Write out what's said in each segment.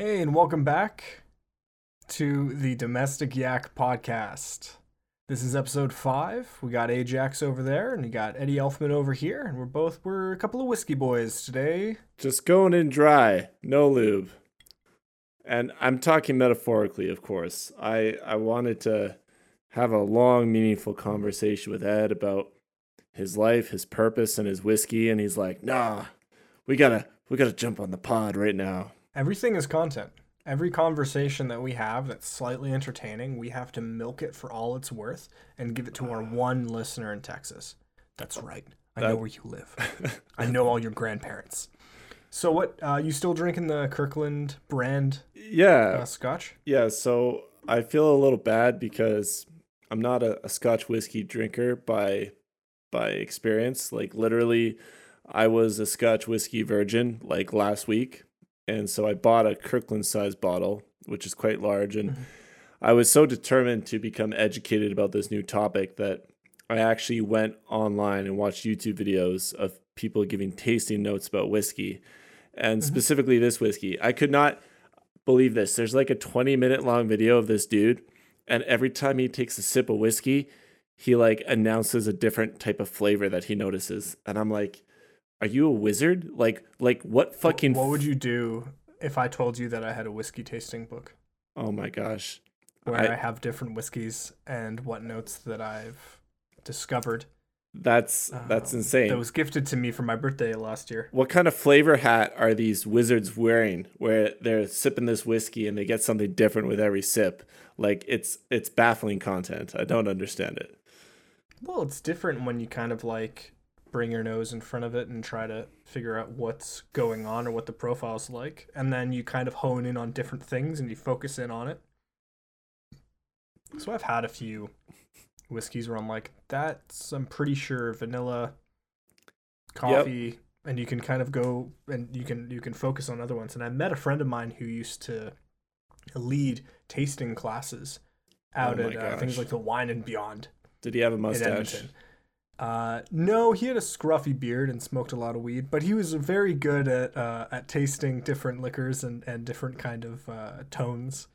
Hey, and welcome back to the Domestic Yak podcast. This is episode five. We got Ajax over there, and we got Eddie Elfman over here, and we're both we're a couple of whiskey boys today. Just going in dry, no lube. And I'm talking metaphorically, of course. I I wanted to have a long, meaningful conversation with Ed about his life, his purpose, and his whiskey, and he's like, "Nah, we gotta we gotta jump on the pod right now." Everything is content. Every conversation that we have that's slightly entertaining, we have to milk it for all it's worth and give it to our one listener in Texas. That's right. I know where you live. I know all your grandparents. So what? Uh, you still drinking the Kirkland brand Yeah, uh, scotch? yeah. So I feel a little bad because I'm not a, a Scotch whiskey drinker by by experience. Like literally, I was a Scotch whiskey virgin like last week, and so I bought a Kirkland size bottle, which is quite large, and Mhm. I was so determined to become educated about this new topic that I actually went online and watched YouTube videos of people giving tasting notes about whiskey, and Mhm. specifically this whiskey. I could not believe this. There's like a 20 minute long video of this dude, and every time he takes a sip of whiskey, he like announces a different type of flavor that he notices, and I'm like, "Are you a wizard? Like, like what fucking? What would you do if I told you that I had a whiskey tasting book Oh my gosh! where I, I- have different whiskeys and what notes that I've discovered That's that's um, insane. that was gifted to me for my birthday last year? What kind of flavor hat are these wizards wearing where they're sipping this whiskey and they get something different with every sip? Like it's it's baffling content. I don't understand it. Well, it's different when you kind of like bring your nose in front of it and try to figure out what's going on or what the profile's like, and then you kind of hone in on different things and you focus in on it. So I've had a few whiskeys where I'm like, that's I'm pretty sure vanilla, coffee, and you can kind of go and you can you can focus on other ones. And I met a friend of mine who used to lead tasting classes out Oh at uh, things like the Wine and Beyond Did he have a mustache? Uh, no, he had a scruffy beard and smoked a lot of weed, but he was very good at uh, at tasting different liquors and, and different kind of uh, tones.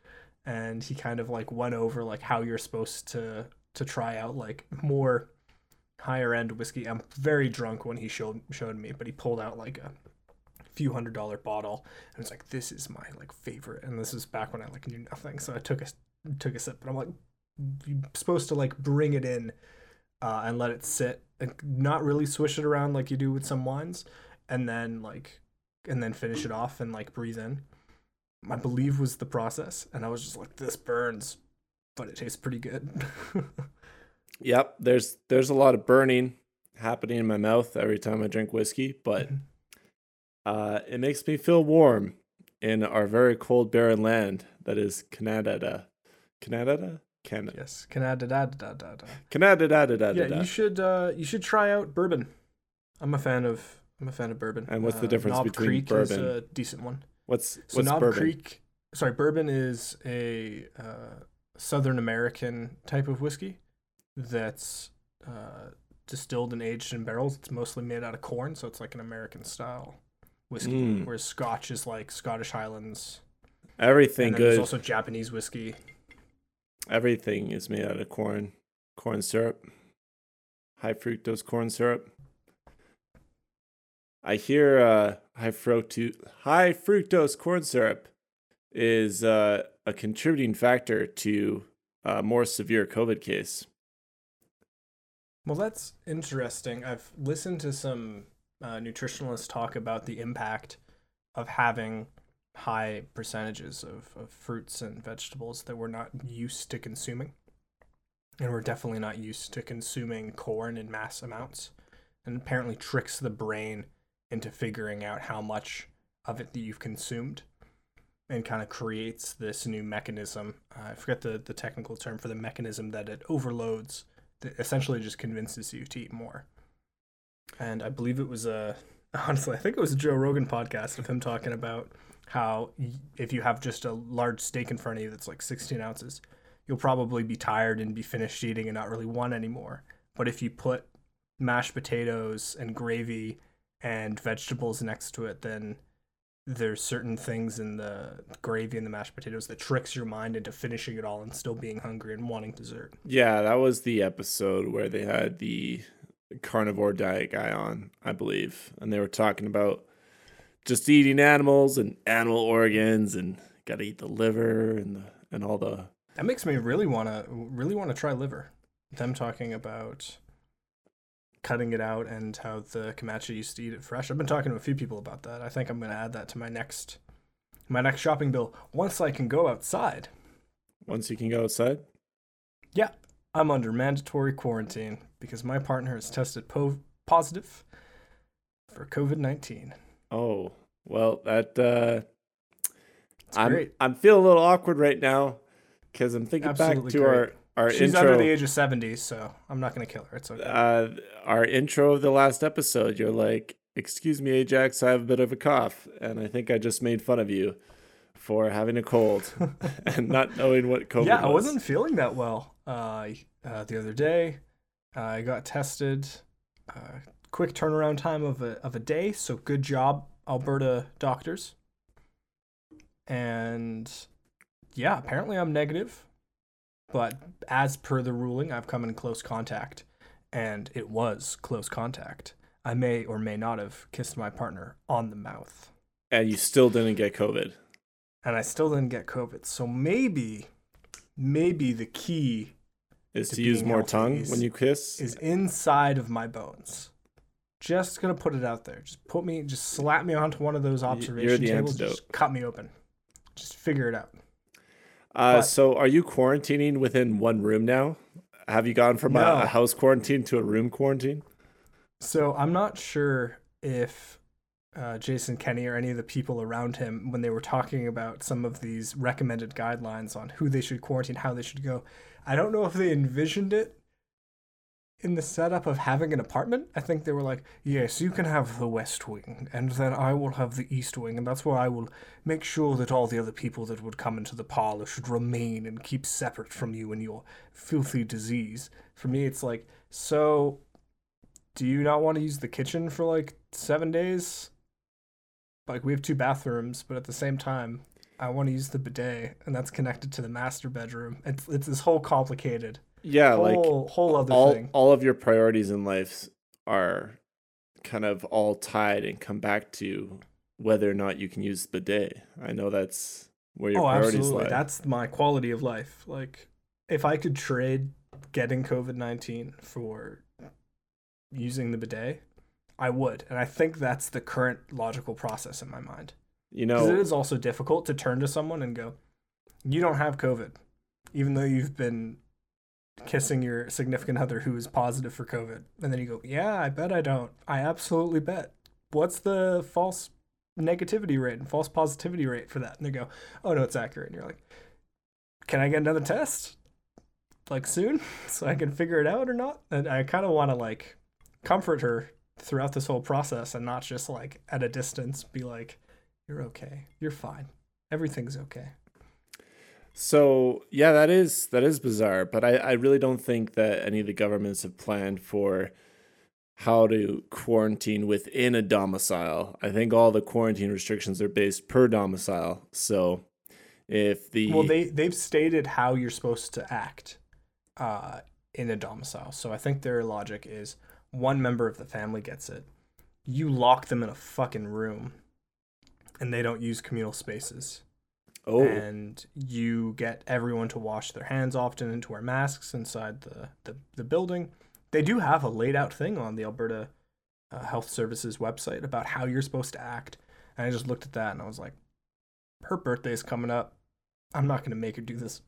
And he kind of like went over like how you're supposed to to try out like more higher end whiskey. I'm very drunk when he showed showed me, but he pulled out like a few hundred dollar bottle and it's like this is my like favorite. And this is back when I like knew nothing, so I took a took a sip, but I'm like you're supposed to like bring it in uh, and let it sit and not really swish it around like you do with some wines and then like and then finish it off and like breathe in i believe was the process and i was just like this burns but it tastes pretty good Yep. There's there's a lot of burning happening in my mouth every time I drink whiskey, but uh, it makes me feel warm in our very cold barren land that is Canada. Canada? Canada. yes Canada da da da da Canada da da da yeah da. you should uh you should try out bourbon i'm a fan of i'm a fan of bourbon And what's the Uh, difference Knob between Creek is a decent one What's So what's Knob bourbon? Creek, sorry, bourbon is a uh, Southern American type of whiskey that's uh, distilled and aged in barrels. It's mostly made out of corn, so it's like an American style whiskey. Mm. Whereas Scotch is like Scottish Highlands. Everything and then there's also Japanese whiskey. Everything is made out of corn, corn syrup, high fructose corn syrup. I hear uh, high fructose high fructose corn syrup is uh, a contributing factor to a more severe COVID case. Well, that's interesting. I've listened to some uh, nutritionalists talk about the impact of having high percentages of, of fruits and vegetables that we're not used to consuming. And we're definitely not used to consuming corn in mass amounts. And apparently tricks the brain into figuring out how much of it that you've consumed and kind of creates this new mechanism. Uh, I forget the, the technical term for the mechanism that it overloads that essentially just convinces you to eat more. And I believe it was a honestly, I think it was a Joe Rogan podcast of him talking about how if you have just a large steak in front of you that's like 16 ounces, you'll probably be tired and be finished eating and not really want anymore. But if you put mashed potatoes and gravy and vegetables next to it, then there's certain things in the gravy and the mashed potatoes that tricks your mind into finishing it all and still being hungry and wanting dessert. Yeah, that was the episode where they had the carnivore diet guy on, I believe, and they were talking about just eating animals and animal organs and got to eat the liver and the, and all the That makes me really want to really want to try liver. Them talking about cutting it out and how the Comanche used to eat it fresh. I've been talking to a few people about that. I think I'm going to add that to my next my next shopping bill once I can go outside. once you can go outside. Yeah, I'm under mandatory quarantine because my partner has tested po- positive for COVID-19. Oh, well, that uh I'm great. I'm feeling a little awkward right now cuz I'm thinking back to great. our our She's intro under the age of 70, so I'm not going to kill her. It's okay. uh our intro of the last episode. You're like, "Excuse me, Ajax, I have a bit of a cough." And I think I just made fun of you for having a cold and not knowing what COVID yeah, I was. wasn't feeling that well uh, uh, the other day. I got tested. Quick turnaround time of a of a day, so good job, Alberta doctors. And yeah, apparently I'm negative, but as per the ruling, I've come in close contact, and it was close contact. I may or may not have kissed my partner on the mouth, and you still didn't get COVID. and I still didn't get COVID. So maybe, maybe the key Is To to, use more tongue when you kiss? is inside of my bones. Just gonna put it out there. Just put me, just slap me onto one of those observation tables. antidote. Just cut me open. Just figure it out. Uh, But- so are you quarantining within one room now? Have you gone from a, No. a house quarantine to a room quarantine? So I'm not sure if uh, Jason Kenney or any of the people around him, when they were talking about some of these recommended guidelines on who they should quarantine, how they should go, I don't know if they envisioned it in the setup of having an apartment. I think they were like, yes, you can have the west wing, and then I will have the east wing, and that's where I will make sure that all the other people that would come into the parlor should remain and keep separate from you and your filthy disease. For me, it's like, so do you not want to use the kitchen for like seven days? Like we have two bathrooms, but at the same time, I want to use the bidet, and that's connected to the master bedroom. It's it's this whole complicated, Yeah, like whole whole other all thing. all of your priorities in life are kind of all tied and come back to whether or not you can use the bidet. I know that's where your Oh, priorities absolutely. lie. That's my quality of life. Like, if I could trade getting COVID nineteen for using the bidet, I would, and I think that's the current logical process in my mind. you know, it is also difficult to turn to someone and go, "You don't have COVID," even though you've been kissing your significant other who is positive for COVID, and then you go, "Yeah, I bet I don't. I absolutely bet." What's the false negativity rate and false positivity rate for that? And they go, "Oh no, it's accurate." And you're like, "Can I get another test?" Like soon, so I can figure it out or not. And I kind of want to like comfort her throughout this whole process and not just like at a distance be like, you're okay. You're fine. Everything's okay. So yeah, that is that is bizarre, but I, I really don't think that any of the governments have planned for how to quarantine within a domicile. I think all the quarantine restrictions are based per domicile. So if the Well, they they've stated how you're supposed to act uh, in a domicile. So I think their logic is one member of the family gets it. You lock them in a fucking room, and they don't use communal spaces. Oh and you get everyone to wash their hands often and to wear masks inside the, the, the building. They do have a laid out thing on the Alberta uh, Health Services website about how you're supposed to act. And I just looked at that and I was like, her birthday's coming up. I'm not going to make her do this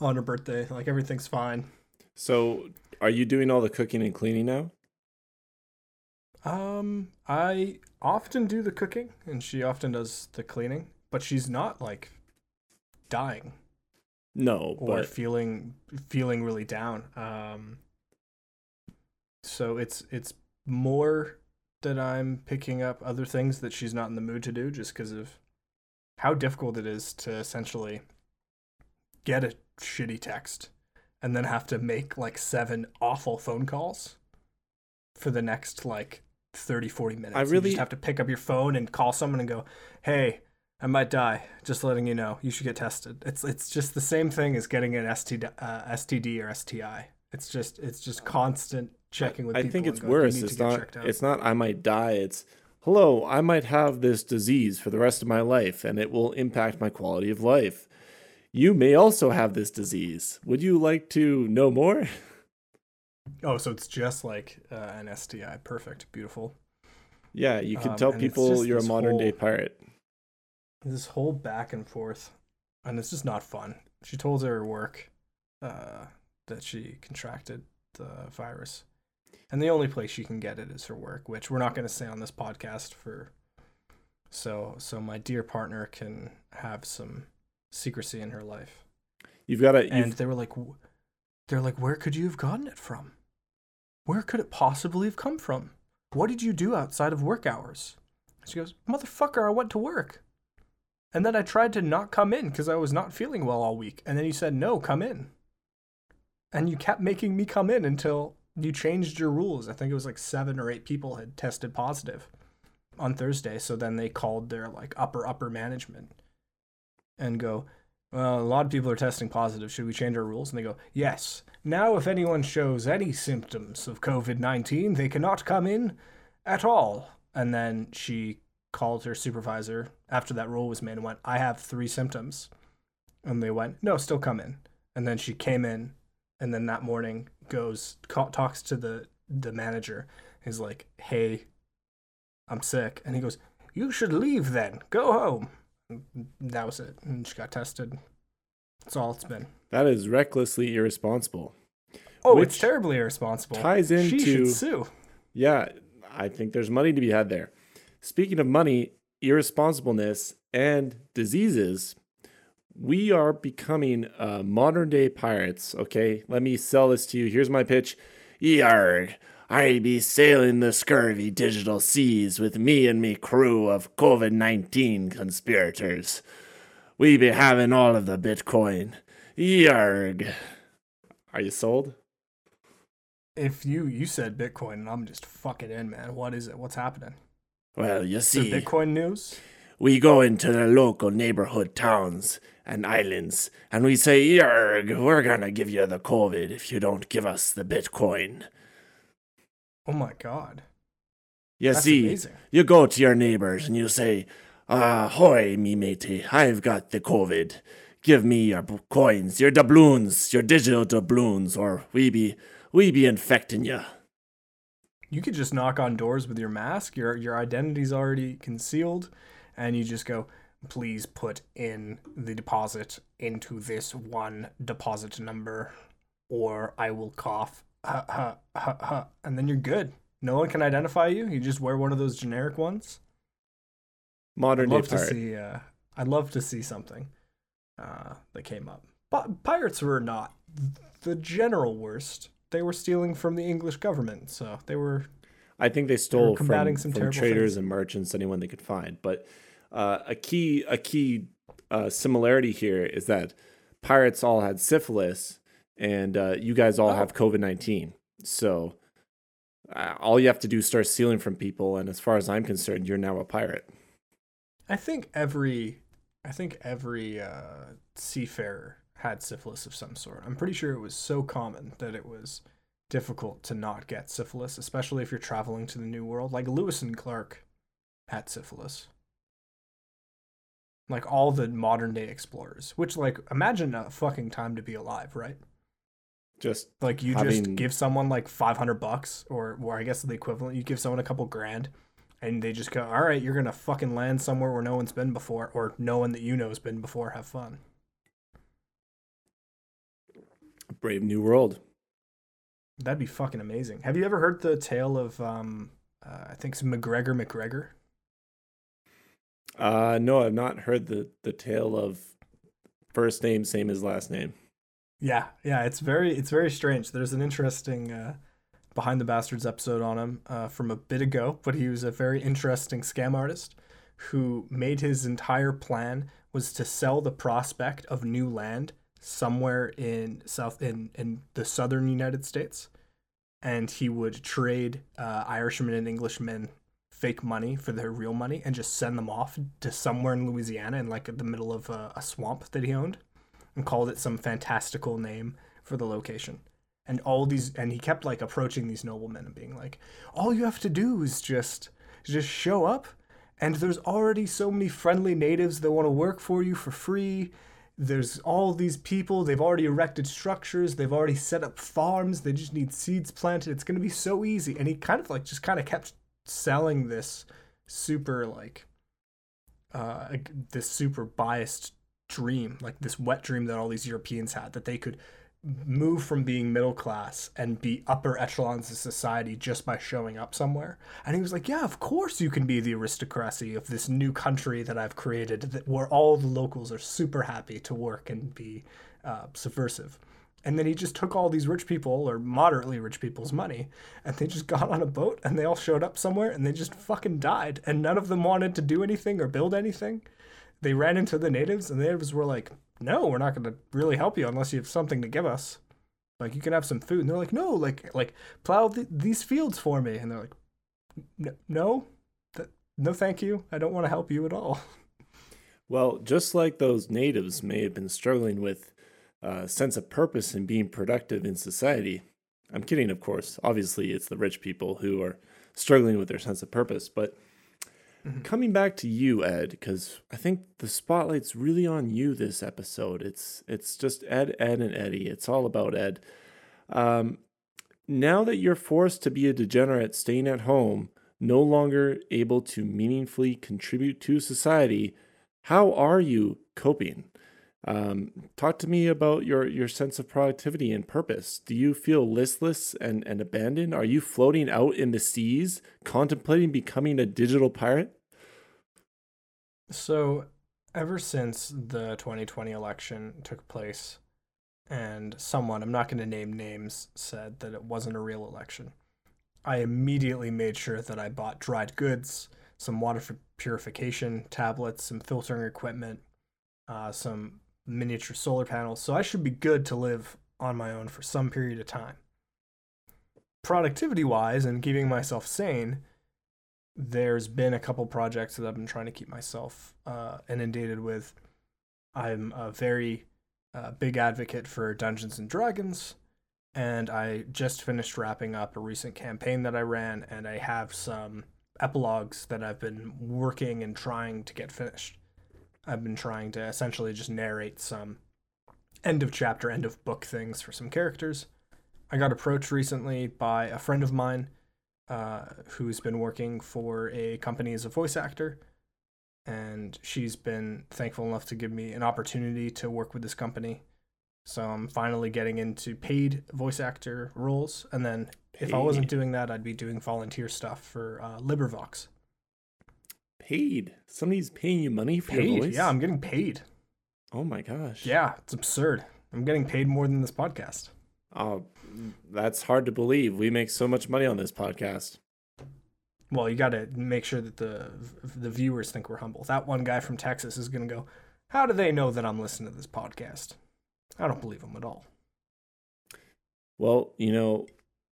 on her birthday. Like, everything's fine. so are you doing all the cooking and cleaning now? Um, I often do the cooking and she often does the cleaning, but she's not like dying. No, or but feeling feeling really down. Um, so it's it's more that I'm picking up other things that she's not in the mood to do, just because of how difficult it is to essentially get a shitty text and then have to make like seven awful phone calls for the next like 30, 40 minutes. I You really- just have to pick up your phone and call someone and go, "Hey, I might die. Just letting you know. You should get tested." It's it's just the same thing as getting an STD, uh, STD or STI. It's just it's just constant checking with I think it's going, worse. It's not. It's not. I might die. It's hello. I might have this disease for the rest of my life, and it will impact my quality of life. You may also have this disease. Would you like to know more? Oh, so it's just like uh, an STI. Perfect. Beautiful. Yeah, you can Um, tell people you're a modern day pirate. This whole back and forth, and it's just not fun. She told her work uh, that she contracted the virus, and the only place she can get it is her work, which we're not going to say on this podcast for. So, so my dear partner can have some secrecy in her life. You've got to. and they were like they're like where could you have gotten it from where could it possibly have come from what did you do outside of work hours she goes motherfucker i went to work and then i tried to not come in because i was not feeling well all week and then you said no come in and you kept making me come in until you changed your rules i think it was like seven or eight people had tested positive on thursday so then they called their like upper upper management and go well, a lot of people are testing positive. Should we change our rules? And they go, yes. Now, if anyone shows any symptoms of COVID 19, they cannot come in at all. And then she called her supervisor after that rule was made and went, I have three symptoms. And they went, no, still come in. And then she came in and then that morning goes, ca- talks to the, the manager. He's like, hey, I'm sick. And he goes, you should leave then. Go home. That was it. And she got tested. That's all it's been. that is recklessly irresponsible. Oh, Which it's terribly irresponsible. ties into. she should sue. Yeah, I think there's money to be had there. Speaking of money, irresponsibleness, and diseases, we are becoming uh, modern day pirates. Okay, let me sell this to you. Here's my pitch. Yarg, I be sailing the scurvy digital seas with me and me crew of COVID 19 conspirators. We be having all of the Bitcoin. Yarg. Are you sold? If you you said Bitcoin, and I'm just fucking in, man. What is it? What's happening? Well, you see. Bitcoin news? we go into the local neighborhood towns and islands and we say, Yarg, we're gonna give you the COVID if you don't give us the Bitcoin. Oh my god, You that's see, amazing. you go to your neighbors and you say, ah, Ahoy, me matey, I've got the COVID. Give me your b- coins, your doubloons, your digital doubloons, or we be we be infecting you. You could just knock on doors with your mask. Your your identity's already concealed, and you just go, "Please put in the deposit into this one deposit number, or I will cough." Ha ha ha ha, and then you're good. No one can identify you. You just wear one of those generic ones. Modern I'd day love to pirate. see. Uh, I'd love to see something uh, that came up. But pirates were not the general worst. They were stealing from the English government, so they were. I think they stole from, some from traders things. and merchants, anyone they could find. But uh, a key a key uh, similarity here is that pirates all had syphilis, and uh, you guys all Oh. have COVID nineteen. So uh, all you have to do is start stealing from people, and as far as I'm concerned, you're now a pirate. I think every. I think every uh, seafarer had syphilis of some sort. I'm pretty sure it was so common that it was difficult to not get syphilis, especially if you're traveling to the New World. Like Lewis and Clark had syphilis. Like all the modern day explorers, which like imagine a fucking time to be alive, right? Just Like you Having- just give someone like 500 bucks or or I guess the equivalent, you give someone a couple grand and they just go, "All right, you're going to fucking land somewhere where no one's been before or no one that you know has been before. Have fun." Brave new world. That'd be fucking amazing. Have you ever heard the tale of um uh, I think it's McGregor McGregor? Uh, no, I've not heard the the tale of first name same as last name. Yeah, yeah, it's very it's very strange. There's an interesting uh, behind the bastards episode on him uh, from a bit ago, but he was a very interesting scam artist who made his entire plan was to sell the prospect of new land somewhere in south in in the southern United States and he would trade uh, Irishmen and Englishmen fake money for their real money and just send them off to somewhere in Louisiana in like the middle of a, a swamp that he owned and called it some fantastical name for the location. And all these and he kept like approaching these noblemen and being like, all you have to do is just just show up and there's already so many friendly natives that want to work for you for free there's all these people they've already erected structures they've already set up farms they just need seeds planted it's going to be so easy. And he kind of like just kind of kept selling this super like uh this super biased dream like this wet dream that all these europeans had that they could move from being middle class and be upper echelons of society just by showing up somewhere. And he was like, Yeah, of course you can be the aristocracy of this new country that I've created that, where all the locals are super happy to work and be uh, subversive. And then he just took all these rich people or moderately rich people's money and they just got on a boat and they all showed up somewhere and they just fucking died. And none of them wanted to do anything or build anything. They ran into the natives and the natives were like, no, we're not going to really help you unless you have something to give us. Like you can have some food. And they're like, no, like like plow th- these fields for me. And they're like, no, th- no, thank you. I don't want to help you at all. Well, just like those natives may have been struggling with a sense of purpose and being productive in society. I'm kidding, of course. Obviously, it's the rich people who are struggling with their sense of purpose, but Mm-hmm. Coming back to you, Ed, because I think the spotlight's really on you this episode. It's it's just Ed, Ed, and Eddie. It's all about Ed. Um, now that you're forced to be a degenerate staying at home, no longer able to meaningfully contribute to society, how are you coping? Um, talk to me about your, your sense of productivity and purpose. Do you feel listless and, and abandoned? Are you floating out in the seas, contemplating becoming a digital pirate? So, ever since the 2020 election took place, and someone, I'm not going to name names, said that it wasn't a real election, I immediately made sure that I bought dried goods, some water purification tablets, some filtering equipment, uh, some miniature solar panels, so I should be good to live on my own for some period of time. Productivity wise and keeping myself sane, there's been a couple projects that I've been trying to keep myself uh, inundated with. I'm a very uh, big advocate for Dungeons and Dragons, and I just finished wrapping up a recent campaign that I ran, and I have some epilogues that I've been working and trying to get finished. I've been trying to essentially just narrate some end of chapter, end of book things for some characters. I got approached recently by a friend of mine uh, who's been working for a company as a voice actor. And she's been thankful enough to give me an opportunity to work with this company. So I'm finally getting into paid voice actor roles. And then paid. if I wasn't doing that, I'd be doing volunteer stuff for uh, LibriVox paid. Somebody's paying you money for paid. your voice. Yeah, I'm getting paid. Oh my gosh. Yeah, it's absurd. I'm getting paid more than this podcast. Oh, that's hard to believe. We make so much money on this podcast. Well, you got to make sure that the the viewers think we're humble. That one guy from Texas is going to go, "How do they know that I'm listening to this podcast?" I don't believe him at all. Well, you know,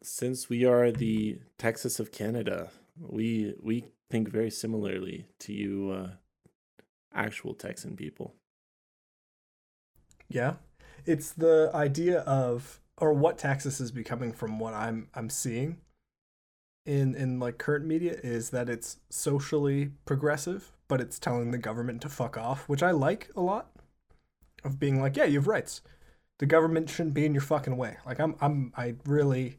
since we are the Texas of Canada, we we think very similarly to you uh, actual Texan people. Yeah. It's the idea of or what Texas is becoming from what I'm I'm seeing in in like current media is that it's socially progressive, but it's telling the government to fuck off, which I like a lot. Of being like, yeah, you have rights. The government shouldn't be in your fucking way. Like I'm I'm I really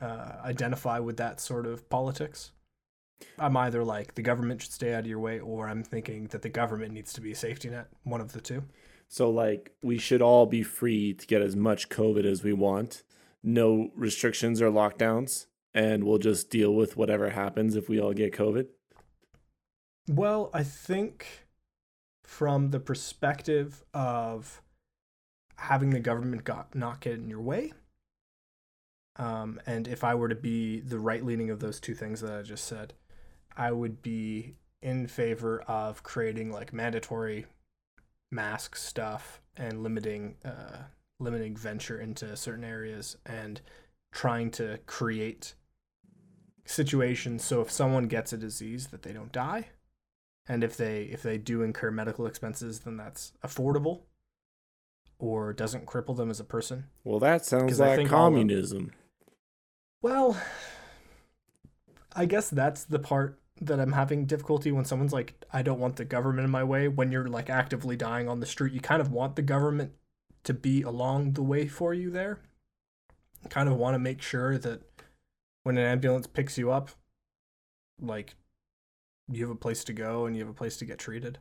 uh, identify with that sort of politics. I'm either like the government should stay out of your way, or I'm thinking that the government needs to be a safety net. One of the two. So, like, we should all be free to get as much COVID as we want, no restrictions or lockdowns, and we'll just deal with whatever happens if we all get COVID. Well, I think from the perspective of having the government got, not get in your way, um, and if I were to be the right leaning of those two things that I just said, I would be in favor of creating like mandatory mask stuff and limiting uh, limiting venture into certain areas and trying to create situations so if someone gets a disease that they don't die and if they if they do incur medical expenses then that's affordable or doesn't cripple them as a person Well, that sounds like think all of- communism. well i guess that's the part that i'm having difficulty when someone's like i don't want the government in my way when you're like actively dying on the street you kind of want the government to be along the way for you there you kind of want to make sure that when an ambulance picks you up like you have a place to go and you have a place to get treated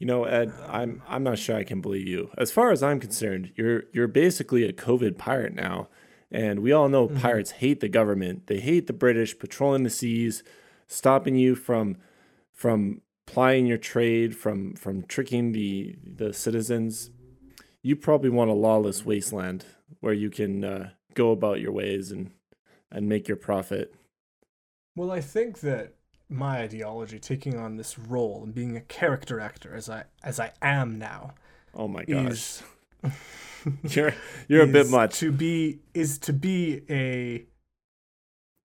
You know, Ed, I'm I'm not sure I can believe you. As far as I'm concerned, you're you're basically a COVID pirate now. And we all know Mhm. pirates hate the government. They hate the British patrolling the seas, stopping you from from plying your trade, from from tricking the the citizens. You probably want a lawless wasteland where you can uh, go about your ways and and make your profit. Well, I think that my ideology, taking on this role and being a character actor as I as I am now, Oh my gosh. is You're you're a bit much. to be is to be a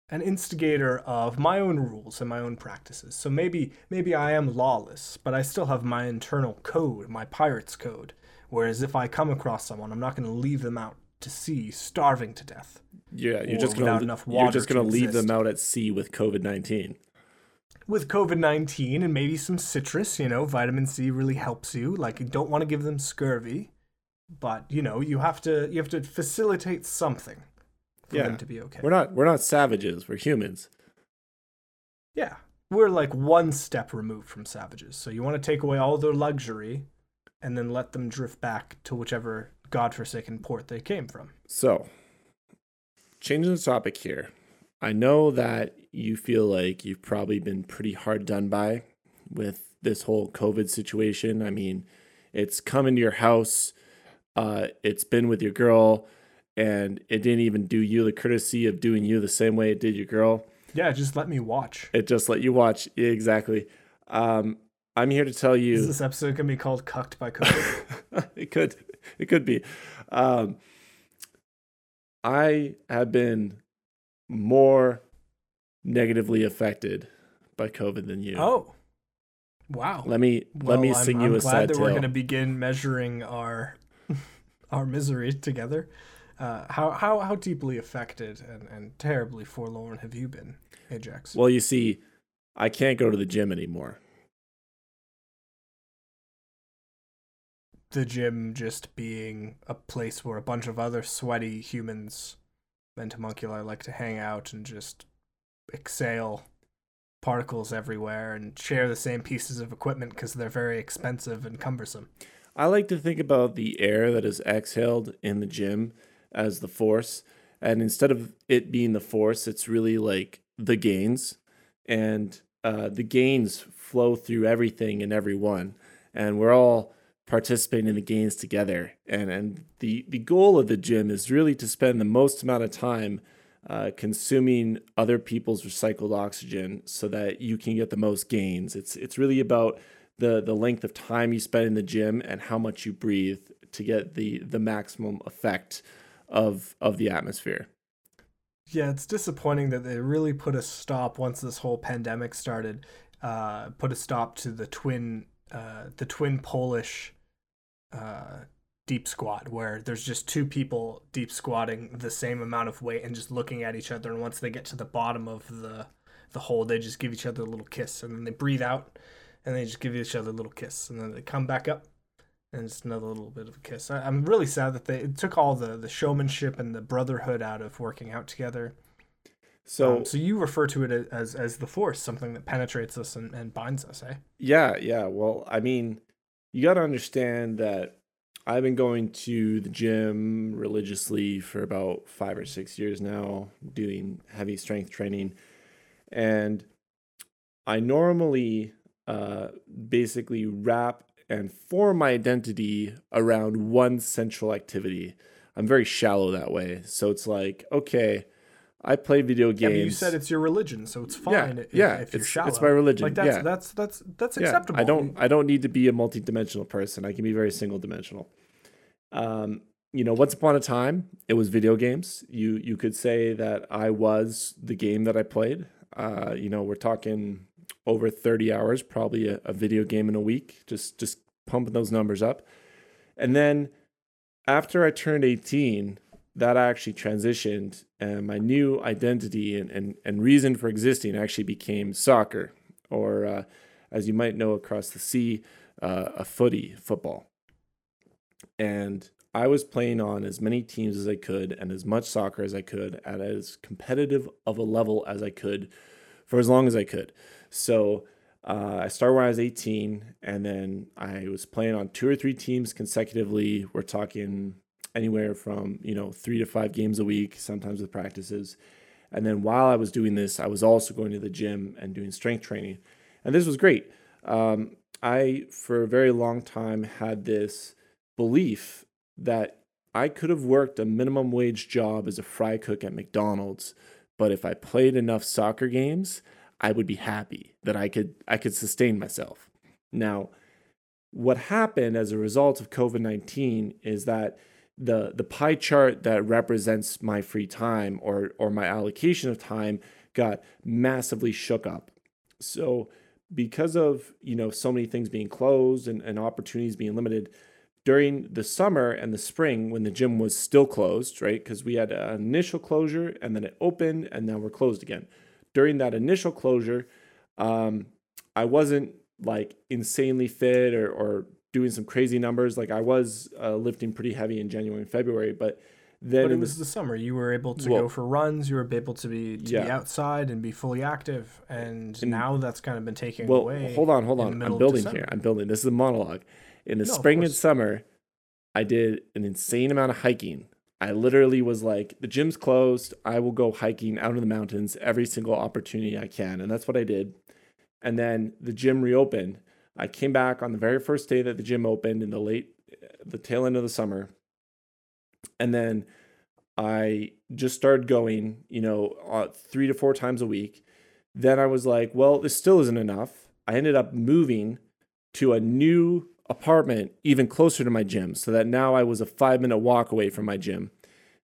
an instigator of my own rules and my own practices. So maybe maybe I am lawless, but I still have my internal code, my pirate's code. Whereas if I come across someone, I'm not going to leave them out to sea starving to death. Yeah, you're just gonna enough you're just gonna leave them out at sea with COVID nineteen. with COVID 19 and maybe some citrus, you know, vitamin C really helps you. Like, you don't want to give them scurvy, but, you know, you have to you have to facilitate something for Yeah. them to be okay. We're not we're not savages. We're humans. yeah. We're like one step removed from savages. So you want to take away all their luxury and then let them drift back to whichever godforsaken port they came from. So, changing the topic here. I know that you feel like you've probably been pretty hard done by with this whole COVID situation. I mean, it's come into your house, uh, it's been with your girl, and it didn't even do you the courtesy of doing you the same way it did your girl. Yeah, just let me watch. It just let you watch. Yeah, exactly. Um, I'm here to tell you. Is this episode going to be called Cucked by COVID? it could it could be um i have been more negatively affected by covid than you oh. Wow. let me let me Well, I'm- sing I'm you a glad sad that tale we're going to begin measuring our our misery together. Uh, how how how deeply affected and, and terribly forlorn have you been, Ajax? well you see i can't go to the gym anymore the gym just being a place where a bunch of other sweaty humans and homunculi like to hang out and just exhale particles everywhere and share the same pieces of equipment because they're very expensive and cumbersome. I like to think about the air that is exhaled in the gym as the force. And instead of it being the force, it's really like the gains. And uh, the gains flow through everything and everyone. And we're all participating in the gains together. And, and the, the goal of the gym is really to spend the most amount of time uh, consuming other people's recycled oxygen so that you can get the most gains. It's, it's really about the the length of time you spend in the gym and how much you breathe to get the the maximum effect of of the atmosphere. Yeah, it's disappointing that they really put a stop once this whole pandemic started. Uh, put a stop to the twin, uh, the twin Polish, uh, deep squat, where there's just two people deep squatting the same amount of weight and just looking at each other. And once they get to the bottom of the the hole, they just give each other a little kiss, and then they breathe out, and they just give each other a little kiss, and then they come back up, and it's another little bit of a kiss. I, I'm really sad that they it took all the the showmanship and the brotherhood out of working out together. So Um, so you refer to it as as the force, something that penetrates us and, and binds us, eh? yeah, yeah. Well, I mean, you got to understand that I've been going to the gym religiously for about five or six years now, doing heavy strength training, and I normally uh, basically wrap and form my identity around one central activity. I'm very shallow that way. So it's like, okay, I play video Yeah, games. but you said it's your religion, so it's yeah, fine. if, yeah, if you're it's, shallow. it's my religion. Like that's yeah. that's that's that's Yeah, acceptable. I don't I don't need to be a multi-dimensional person. I can be very single dimensional. Um, you know, once upon a time, it was video games. You you could say that I was the game that I played. Uh, you know, we're talking over 30 hours, probably a, a video game in a week, just just pumping those numbers up. And then after I turned 18, that actually transitioned and my new identity and, and, and reason for existing actually became soccer or uh, as you might know across the sea uh, a footy football and i was playing on as many teams as i could and as much soccer as i could at as competitive of a level as i could for as long as i could so uh, I started when I was 18, and then I was playing on two or three teams consecutively. We're talking anywhere from you know three to five games a week, sometimes with practices. And then while I was doing this, I was also going to the gym and doing strength training, and this was great. Um, I for a very long time had this belief that I could have worked a minimum wage job as a fry cook at McDonald's, but if I played enough soccer games, I would be happy that I could I could sustain myself. Now, what happened as a result of COVID-19 is that the the pie chart that represents my free time or or my allocation of time got massively shook up. So because of you know so many things being closed and, and opportunities being limited during the summer and the spring when the gym was still closed, right? Because we had an initial closure and then it opened and now we're closed again. During that initial closure, um, I wasn't like insanely fit or, or doing some crazy numbers. Like I was uh, lifting pretty heavy in January and February, but then but it was the summer. You were able to well, go for runs. You were able to be to yeah. be outside and be fully active. And, and, now that's kind of been taken well, away. Hold on, hold on. I'm building here. I'm building. This is a monologue. In the no, spring and summer, I did an insane amount of hiking. I literally was like, the gym's closed. I will go hiking out in the mountains every single opportunity I can, and that's what I did. And then the gym reopened, I came back on the very first day that the gym opened in the late, the tail end of the summer. And then I just started going, you know, uh, three to four times a week. Then I was like, well, this still isn't enough. I ended up moving to a new apartment even closer to my gym so that now I was a five minute walk away from my gym.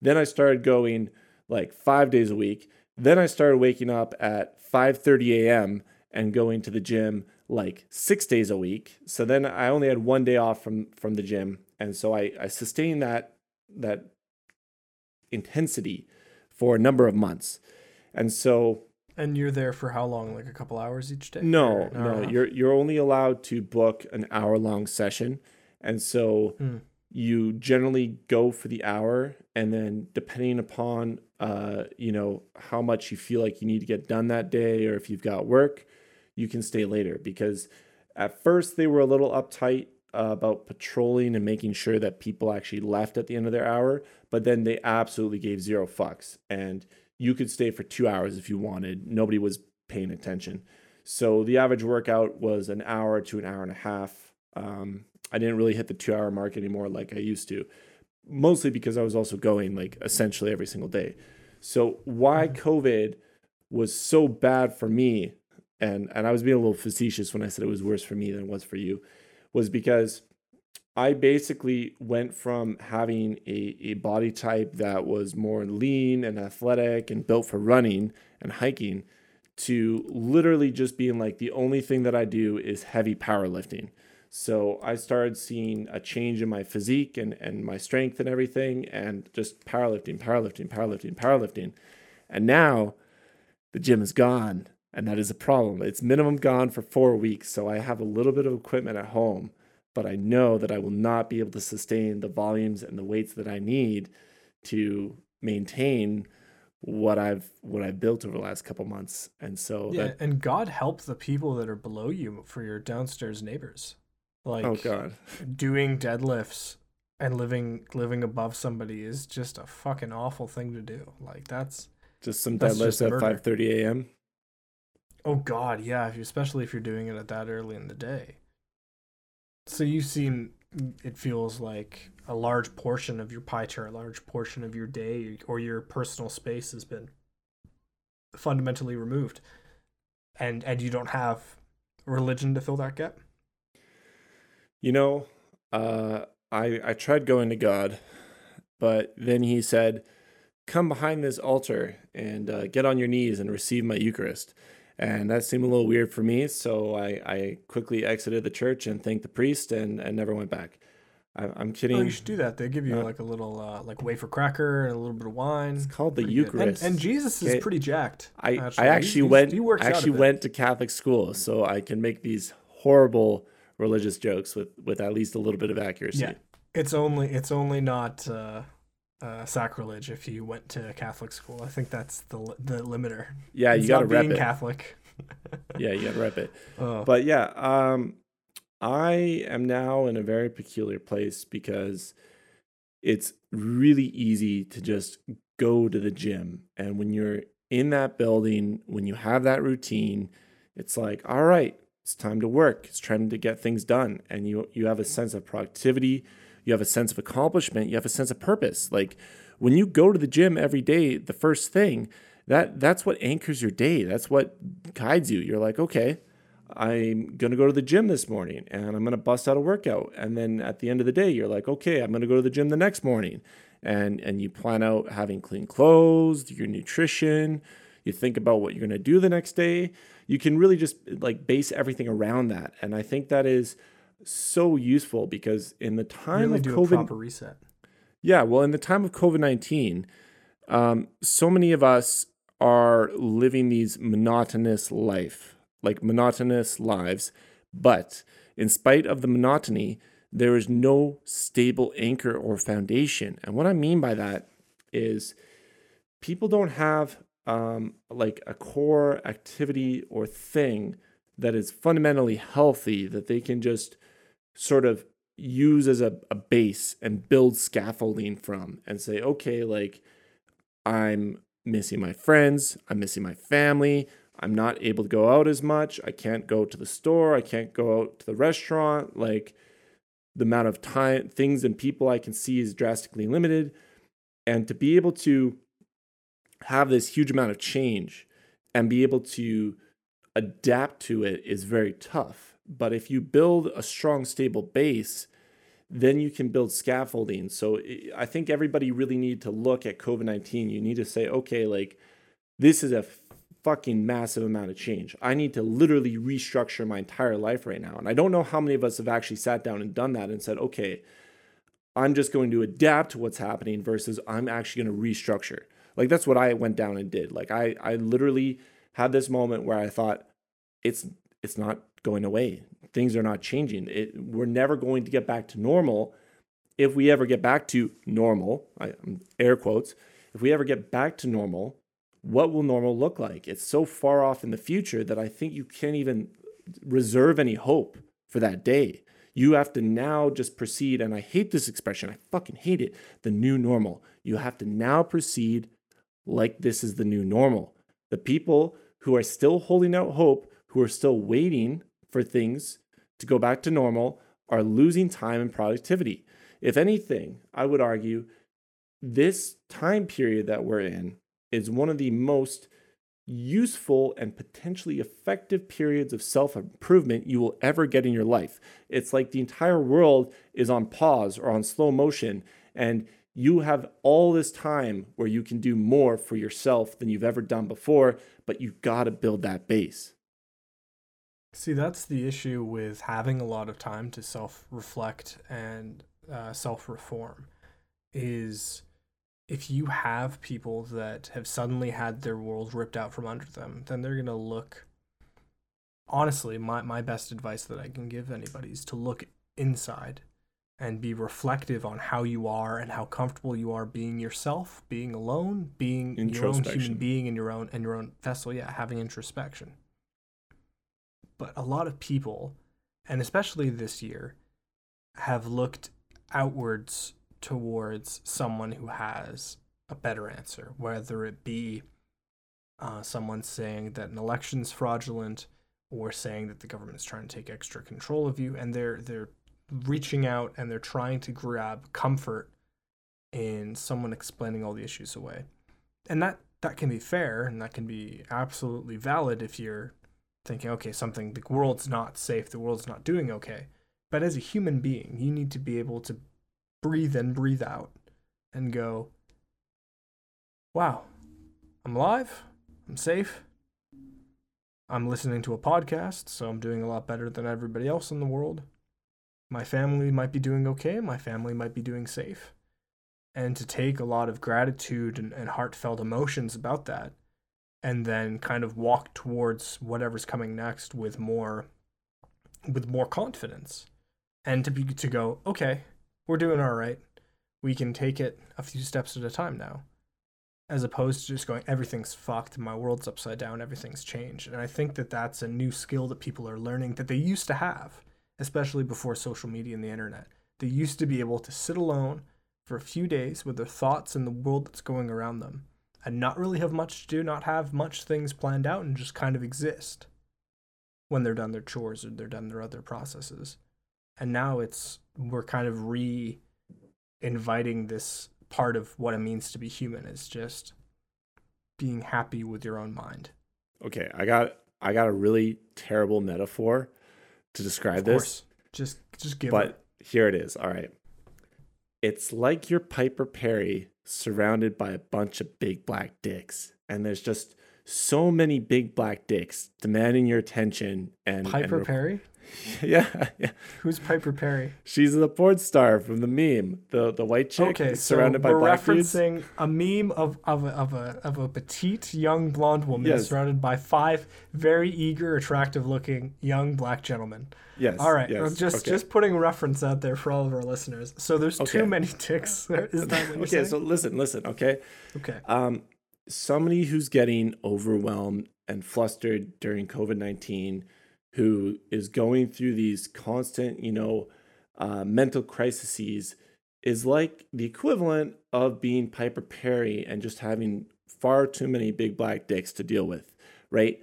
Then I started going like five days a week. Then I started waking up at 5:30 a.m. and going to the gym like six days a week. So then I only had one day off from from the gym, and so I I sustained that that intensity for a number of months, and so. And you're there for how long? Like a couple hours each day? No, no. You're you're only allowed to book an hour long session, and so hmm. you generally go for the hour, and then depending upon uh, you know how much you feel like you need to get done that day, or if you've got work, you can stay later because at first they were a little uptight uh, about patrolling and making sure that people actually left at the end of their hour, but then they absolutely gave zero fucks and you could stay for 2 hours if you wanted. Nobody was paying attention. So the average workout was an hour to an hour and a half. Um, I didn't really hit the 2 hour mark anymore like I used to. Mostly because I was also going like essentially every single day. So why mm-hmm. COVID was so bad for me and and I was being a little facetious when I said it was worse for me than it was for you, was because I basically went from having a, a body type that was more lean and athletic and built for running and hiking to literally just being like the only thing that I do is heavy powerlifting. So I started seeing a change in my physique and, and my strength and everything, and just powerlifting, powerlifting, powerlifting, powerlifting. And now the gym is gone and that is a problem. It's minimum gone for four weeks, so I have a little bit of equipment at home, but I know that I will not be able to sustain the volumes and the weights that I need to maintain what I've what I've built over the last couple months. And so Yeah, that, and God help the people that are below you for your downstairs neighbors. Oh, like Oh God. doing deadlifts and living living above somebody is just a fucking awful thing to do. Like that's just some deadlifts at five thirty AM. Oh God, yeah. If you, especially if you're doing it at that early in the day. So you've seen it feels like a large portion of your pie chart, a large portion of your day or your personal space has been fundamentally removed, and and you don't have religion to fill that gap. You know, uh, I I tried going to God, but then he said, "Come behind this altar and uh, get on your knees and receive my Eucharist." And that seemed a little weird for me, so I, I quickly exited the church and thanked the priest and, and never went back. I, I'm kidding. Oh, you should do that. They give you Not- like a little uh, like wafer cracker and a little bit of wine. It's called the Pretty. Eucharist. And, and Jesus is pretty jacked. I, actually. I actually he's- went he works I actually went to Catholic school, so I can make these horrible religious jokes with with at least a little bit of accuracy. Yeah. It's only it's only not uh, uh, sacrilege if you went to Catholic school. I think that's the the limiter. Yeah, you got to rep being it. Catholic. Yeah, you got to rep it. Oh. But yeah, um, I am now in a very peculiar place because it's really easy to just go to the gym. And when you're in that building, when you have that routine, it's like, all right, it's time to work. It's time to get things done. And you you have a sense of productivity, you have a sense of accomplishment, you have a sense of purpose. Like when you go to the gym every day, the first thing, that that's what anchors your day. That's what guides you. You're like, okay, I'm going to go to the gym this morning and I'm going to bust out a workout. And then at the end of the day, you're like, okay, I'm going to go to the gym the next morning. And, and you plan out having clean clothes, your nutrition, you think about what you're going to do the next day. You can really just like base everything around that. And I think that is so useful because in the time really of COVID, proper reset. yeah, well, in the time of COVID 19, um, so many of us are living these monotonous life, like monotonous lives. But in spite of the monotony, there is no stable anchor or foundation. And what I mean by that is people don't have um, like a core activity or thing that is fundamentally healthy that they can just sort of use as a, a base and build scaffolding from and say, okay, like I'm missing my friends, I'm missing my family, I'm not able to go out as much, I can't go to the store, I can't go out to the restaurant, like the amount of time, things and people I can see is drastically limited. And to be able to have this huge amount of change and be able to adapt to it is very tough. But if you build a strong, stable base, then you can build scaffolding. So I- think everybody really need to look at COVID 19. You need to say, okay, like this is a fucking massive amount of change. I need to literally restructure my entire life right now. And I don't know how many of us have actually sat down and done that and said, okay, I'm just going to adapt to what's happening versus I'm actually going to restructure. Like that's what I went down and did. Like I I literally had this moment where I thought it's it's not going away. Things are not changing. It, we're never going to get back to normal. If we ever get back to normal, I, air quotes, if we ever get back to normal, what will normal look like? It's so far off in the future that I think you can't even reserve any hope for that day. You have to now just proceed, and I hate this expression, I fucking hate it the new normal. You have to now proceed like this is the new normal. The people who are still holding out hope, who are still waiting for things to go back to normal, are losing time and productivity. If anything, I would argue this time period that we're in is one of the most useful and potentially effective periods of self improvement you will ever get in your life. It's like the entire world is on pause or on slow motion, and you have all this time where you can do more for yourself than you've ever done before, but you've got to build that base. See, that's the issue with having a lot of time to self reflect and uh, self reform. Is if you have people that have suddenly had their world ripped out from under them, then they're going to look. Honestly, my, my best advice that I can give anybody is to look inside and be reflective on how you are and how comfortable you are being yourself, being alone, being your own human being in your own in your own vessel. Yeah, having introspection but a lot of people, and especially this year, have looked outwards towards someone who has a better answer, whether it be uh, someone saying that an election's fraudulent or saying that the government's trying to take extra control of you, and they're they're reaching out and they're trying to grab comfort in someone explaining all the issues away, and that that can be fair and that can be absolutely valid if you're thinking, okay, something, the world's not safe, the world's not doing okay. But as a human being, you need to be able to breathe in, breathe out, and go, wow, I'm alive, I'm safe, I'm listening to a podcast, so I'm doing a lot better than everybody else in the world. My family might be doing okay, my family might be doing safe. And to take a lot of gratitude and, and heartfelt emotions about that, and then kind of walk towards whatever's coming next with more with more confidence. And to be to go okay we're doing all right. We can take it a few steps at a time now. As opposed to just going everything's fucked. My world's upside down. Everything's changed. And i think that that's a new skill that people are learning that they used to have especially before social media and the internet. They used to be able to sit alone for a few days with their thoughts and the world that's going around them and not really have much to do not have much things planned out and just kind of exist when they're done their chores or they're done their other processes and now it's we're kind of re inviting this part of what it means to be human is just being happy with your own mind. Okay, I got I got a really terrible metaphor to describe Of this, course, just just give it- but it. here it is. All right. It's like you're Piper Perri surrounded by a bunch of big black dicks, and there's just so many big black dicks demanding your attention and Piper and, Perry? Yeah, yeah. Who's Piper Perri? She's the porn star from the meme, the the white chick Okay, so surrounded by we're black dudes. referencing a meme of, of, a, of, a, of a petite young blonde woman Yes. surrounded by five very eager, attractive looking young black gentlemen. Yes. All right, Yes. just okay. just putting reference out there for all of our listeners. So there's Okay. too many ticks. Is that what you're okay. saying? So listen, listen. Okay. okay. Um, somebody who's getting overwhelmed and flustered during COVID nineteen, who is going through these constant, you know, uh, mental crises, is like the equivalent of being Piper Perri and just having far too many big black dicks to deal with, right?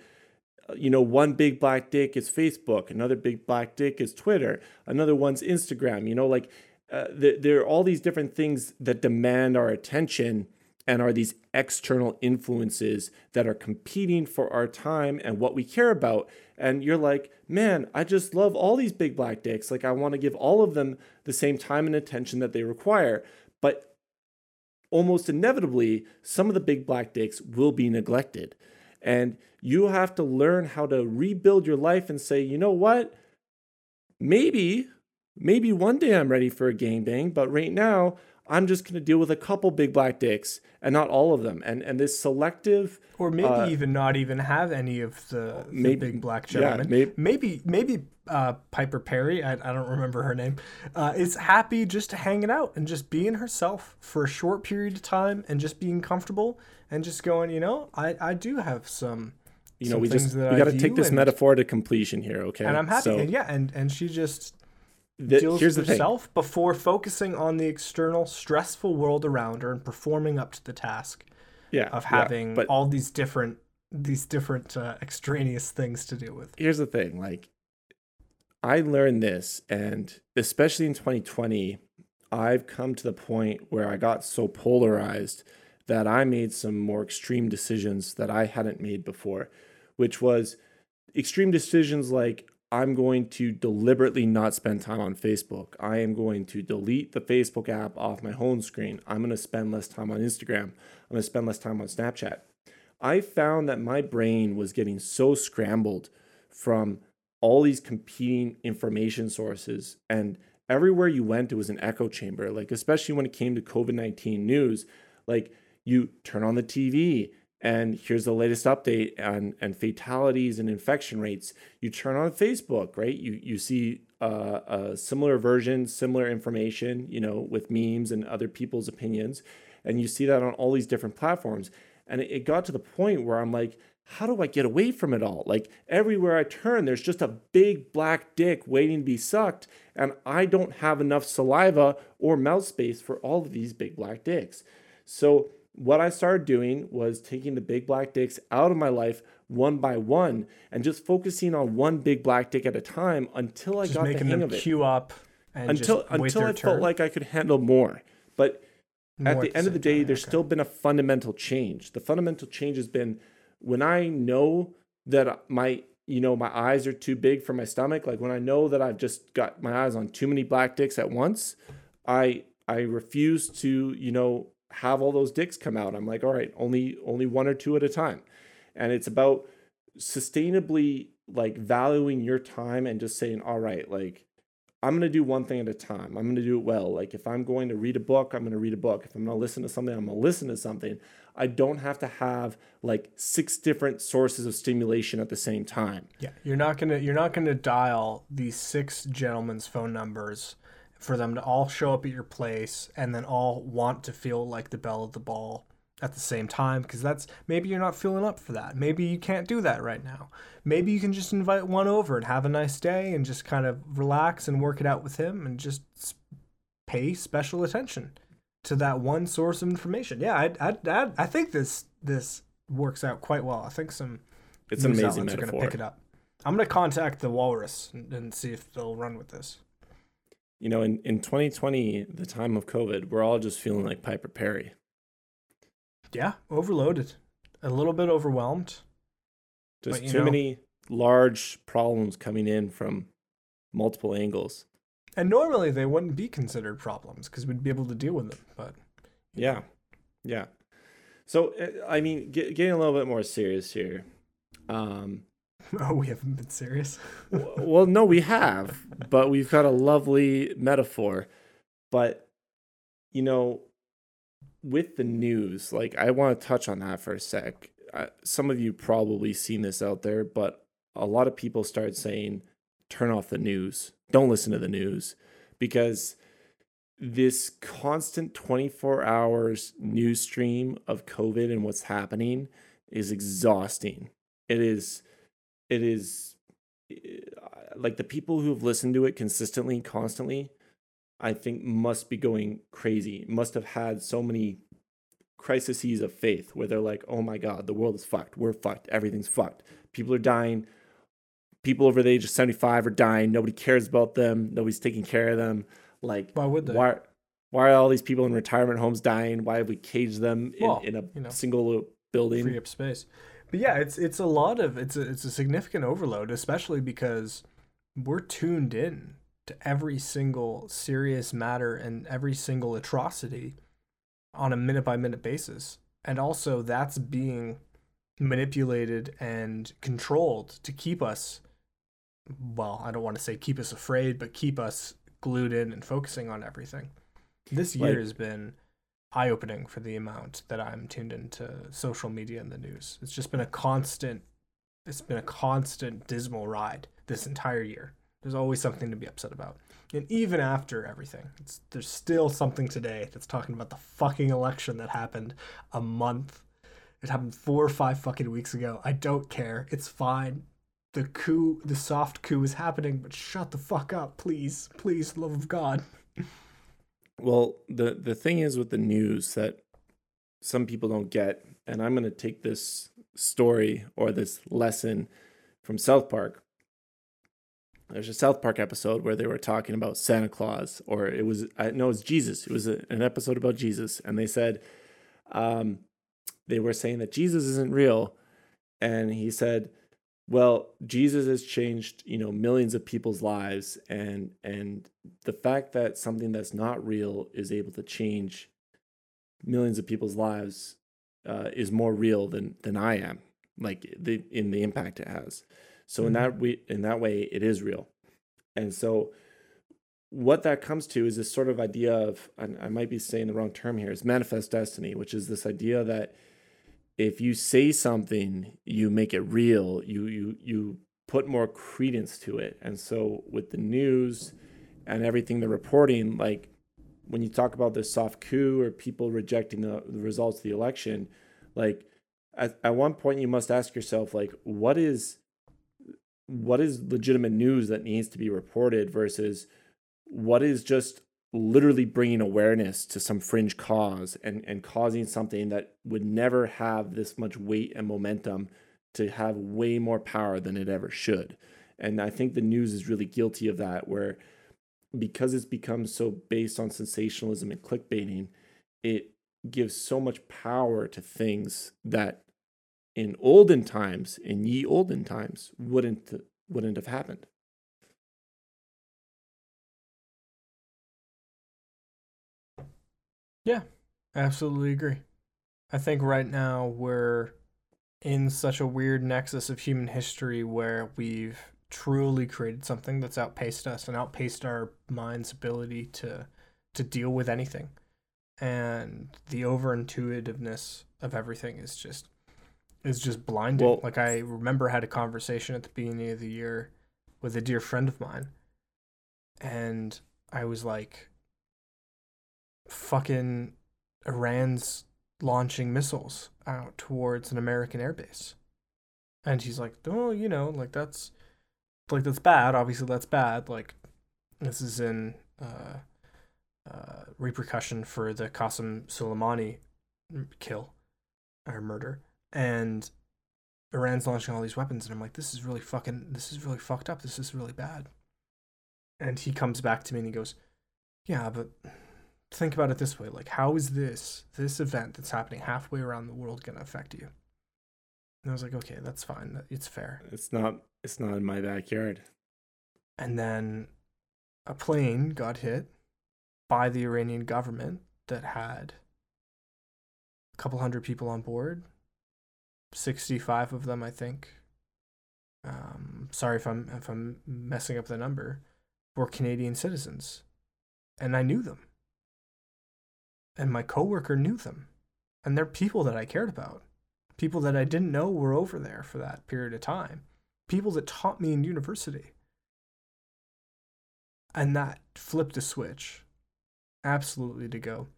Uh, You know, one big black dick is Facebook, another big black dick is Twitter, another one's Instagram. You know, like uh, there, there are all these different things that demand our attention and are these external influences that are competing for our time and what we care about. And you're like, man, I just love all these big black dicks. Like, I want to give all of them the same time and attention that they require. But almost inevitably, some of the big black dicks will be neglected. And you have to learn how to rebuild your life and say, you know what? Maybe, maybe one day I'm ready for a gangbang, but right now I'm just going to deal with a couple big black dicks and not all of them. And and this selective, Or maybe uh, even not even have any of the, the big black yeah, gentlemen. may- maybe maybe uh, Piper Perri, I, I don't remember her name, uh, is happy just hanging out and just being herself for a short period of time and just being comfortable and just going, you know, I, I do have some, you know, some we just we got to take this and, metaphor to completion here, okay? and I'm happy. So and yeah, and, and she just th- deals here's the with herself before focusing on the external stressful world around her and performing up to the task Yeah, of yeah, having but all these different these different uh, extraneous things to deal with. here's the thing like i learned this and especially in 2020 i've come to the point where i got so polarized that i made some more extreme decisions that i hadn't made before which was extreme decisions like i'm going to deliberately not spend time on facebook. I am going to delete the facebook app off my home screen. I'm going to spend less time on instagram. I'm going to spend less time on snapchat. I found that my brain was getting so scrambled from all these competing information sources and everywhere you went it was an echo chamber. Like especially when it came to COVID-19 news like you turn on the TV and here's the latest update on and fatalities and infection rates. You turn on Facebook right? You you see uh, a similar version similar information you know with memes and other people's opinions. And you see that on all these different platforms. And it, it got to the point where I'm like, how do I get away from it all? Like everywhere I turn, there's just a big black dick waiting to be sucked, and I don't have enough saliva or mouth space for all of these big black dicks. So what I started doing was taking the big black dicks out of my life one by one and just focusing on one big black dick at a time until I Just got the hang them of it. queue up and Until until I turn. felt like I could handle more. But at the end of the day, time, there's okay. still been a fundamental change. The fundamental change has been when I know that my you know my eyes are too big for my stomach. Like when I know that I've just got my eyes on too many black dicks at once, I I refuse to, you know, have all those dicks come out. I'm like, all right, only only one or two at a time. And it's about sustainably like valuing your time and just saying, all right, like I'm going to do one thing at a time. I'm going to do it well. Like if I'm going to read a book, I'm going to read a book. If I'm going to listen to something, I'm going to listen to something. I don't have to have like six different sources of stimulation at the same time. Yeah, you're not going to you're not going to dial these six gentlemen's phone numbers for them to all show up at your place and then all want to feel like the belle of the ball at the same time because that's maybe you're not feeling up for that. Maybe you can't do that right now. Maybe you can just invite one over and have a nice day and just kind of relax and work it out with him and just pay special attention to that one source of information. Yeah, I I I, I think this this works out quite well. I think some it's an amazing metaphor. are going to pick it up. I'm going to contact the Walrus and, and see if they'll run with this. You know, in, in 2020, the time of COVID, we're all just feeling like Piper Perri yeah, overloaded, a little bit overwhelmed. Just too know, many large problems coming in from multiple angles. And normally they wouldn't be considered problems because we'd be able to deal with them. But yeah, yeah. So uh, I mean, get, getting a little bit more serious here. Um, oh, we haven't been serious. well, no, we have, but we've got a lovely metaphor. But you know, with the news, like I want to touch on that for a sec. some of you probably seen this out there, but a lot of people start saying, "Turn off the news. Don't listen to the news," because this constant 24 hours news stream of COVID and what's happening is exhausting. It is, it is eh, like the people who have listened to it consistently, constantly, I think must be going crazy, must have had so many crises of faith where they're like, oh my God, the world is fucked. We're fucked. Everything's fucked. People are dying. People over the age of 75 are dying. Nobody cares about them. Nobody's taking care of them. Like, why would they? Why, why are all these people in retirement homes dying? Why have we caged them in, well, in a you know, single building? Free up space. But yeah, it's it's a lot of it's a it's a significant overload, especially because we're tuned in to every single serious matter and every single atrocity on a minute by minute basis. And also, that's being manipulated and controlled to keep us, well, I don't want to say keep us afraid, but keep us glued in and focusing on everything. This year like, has been eye opening for the amount that I'm tuned into social media and the news. It's just been a constant, it's been a constant dismal ride this entire year. There's always something to be upset about. And even after everything, there's still something today that's talking about the fucking election that happened a month. It happened four or five fucking weeks ago. I don't care. It's fine. The coup, the soft coup is happening, but shut the fuck up, please. Please, love of God. Well, the the thing is with the news that some people don't get, and I'm going to take this story or this lesson from South Park there's a South Park episode where they were talking about Santa Claus, or it was I know it's Jesus. It was a, an episode about Jesus, and they said, um, they were saying that Jesus isn't real, and he said, well, Jesus has changed, you know, millions of people's lives, and and the fact that something that's not real is able to change millions of people's lives uh, is more real than than I am, like the in the impact it has. So mm-hmm. in that we in that way, it is real. And so what that comes to is this sort of idea of I might be saying the wrong term here is manifest destiny, which is this idea that if you say something, you make it real. You you you put more credence to it. And so with the news and everything they're reporting, like when you talk about the soft coup or people rejecting the, the results of the election, like at, at one point you must ask yourself, like, what is what is legitimate news that needs to be reported versus what is just literally bringing awareness to some fringe cause and, and causing something that would never have this much weight and momentum to have way more power than it ever should. And I think the news is really guilty of that, where because it's become so based on sensationalism and clickbaiting, it gives so much power to things that in olden times, in ye olden times, wouldn't wouldn't have happened. Yeah, absolutely agree. I think right now we're in such a weird nexus of human history where we've truly created something that's outpaced us and outpaced our mind's ability to to deal with anything. And the over intuitiveness of everything is just is just blinding. Well- like I remember I had a conversation at the beginning of the year with a dear friend of mine and I was like fucking Iran's launching missiles out towards an American airbase. And he's like, "Oh, you know, like that's like that's bad. Obviously that's bad. Like this is in uh uh repercussion for the Qasem Soleimani kill or murder. And Iran's launching all these weapons and I'm like, this is really fucking this is really fucked up. This is really bad. And he comes back to me and he goes, "Yeah, but think about it this way like how is this this event that's happening halfway around the world going to affect you and i was like okay that's fine it's fair It's not. It's not in my backyard. and then a plane got hit by the iranian government that had a couple hundred people on board 65 of them i think um, sorry if i'm if i'm messing up the number were canadian citizens and i knew them and my coworker knew them. And they're people that i cared about. People that i didn't know were over there for that period of time. People that taught me in university. And that flipped a switch. Absolutely to go.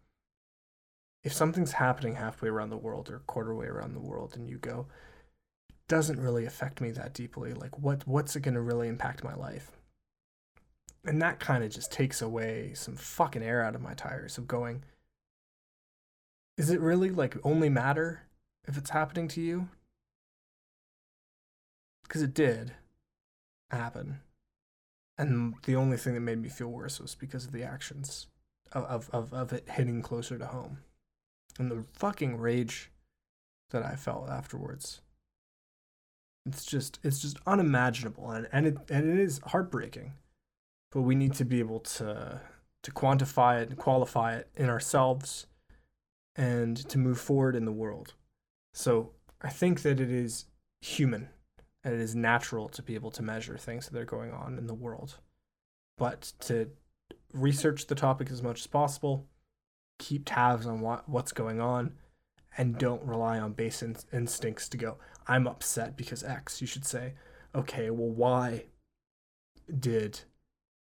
If something's happening halfway around the world or quarter way around the world and you go doesn't really affect me that deeply. Like what what's it going to really impact my life? And that kind of just takes away some fucking air out of my tires of going is it really like only matter if it's happening to you? Because it did happen. And the only thing that made me feel worse was because of the actions of, of, of, it hitting closer to home. And the fucking rage that i felt afterwards. It's just it's just unimaginable and, and it and it is heartbreaking. But we need to be able to to quantify it and qualify it in ourselves and to move forward in the world. So i think that it is human and it is natural to be able to measure things that are going on in the world. But to research the topic as much as possible keep tabs on what, what's going on and don't rely on base in- instincts to go i'm upset because x you should say okay well why did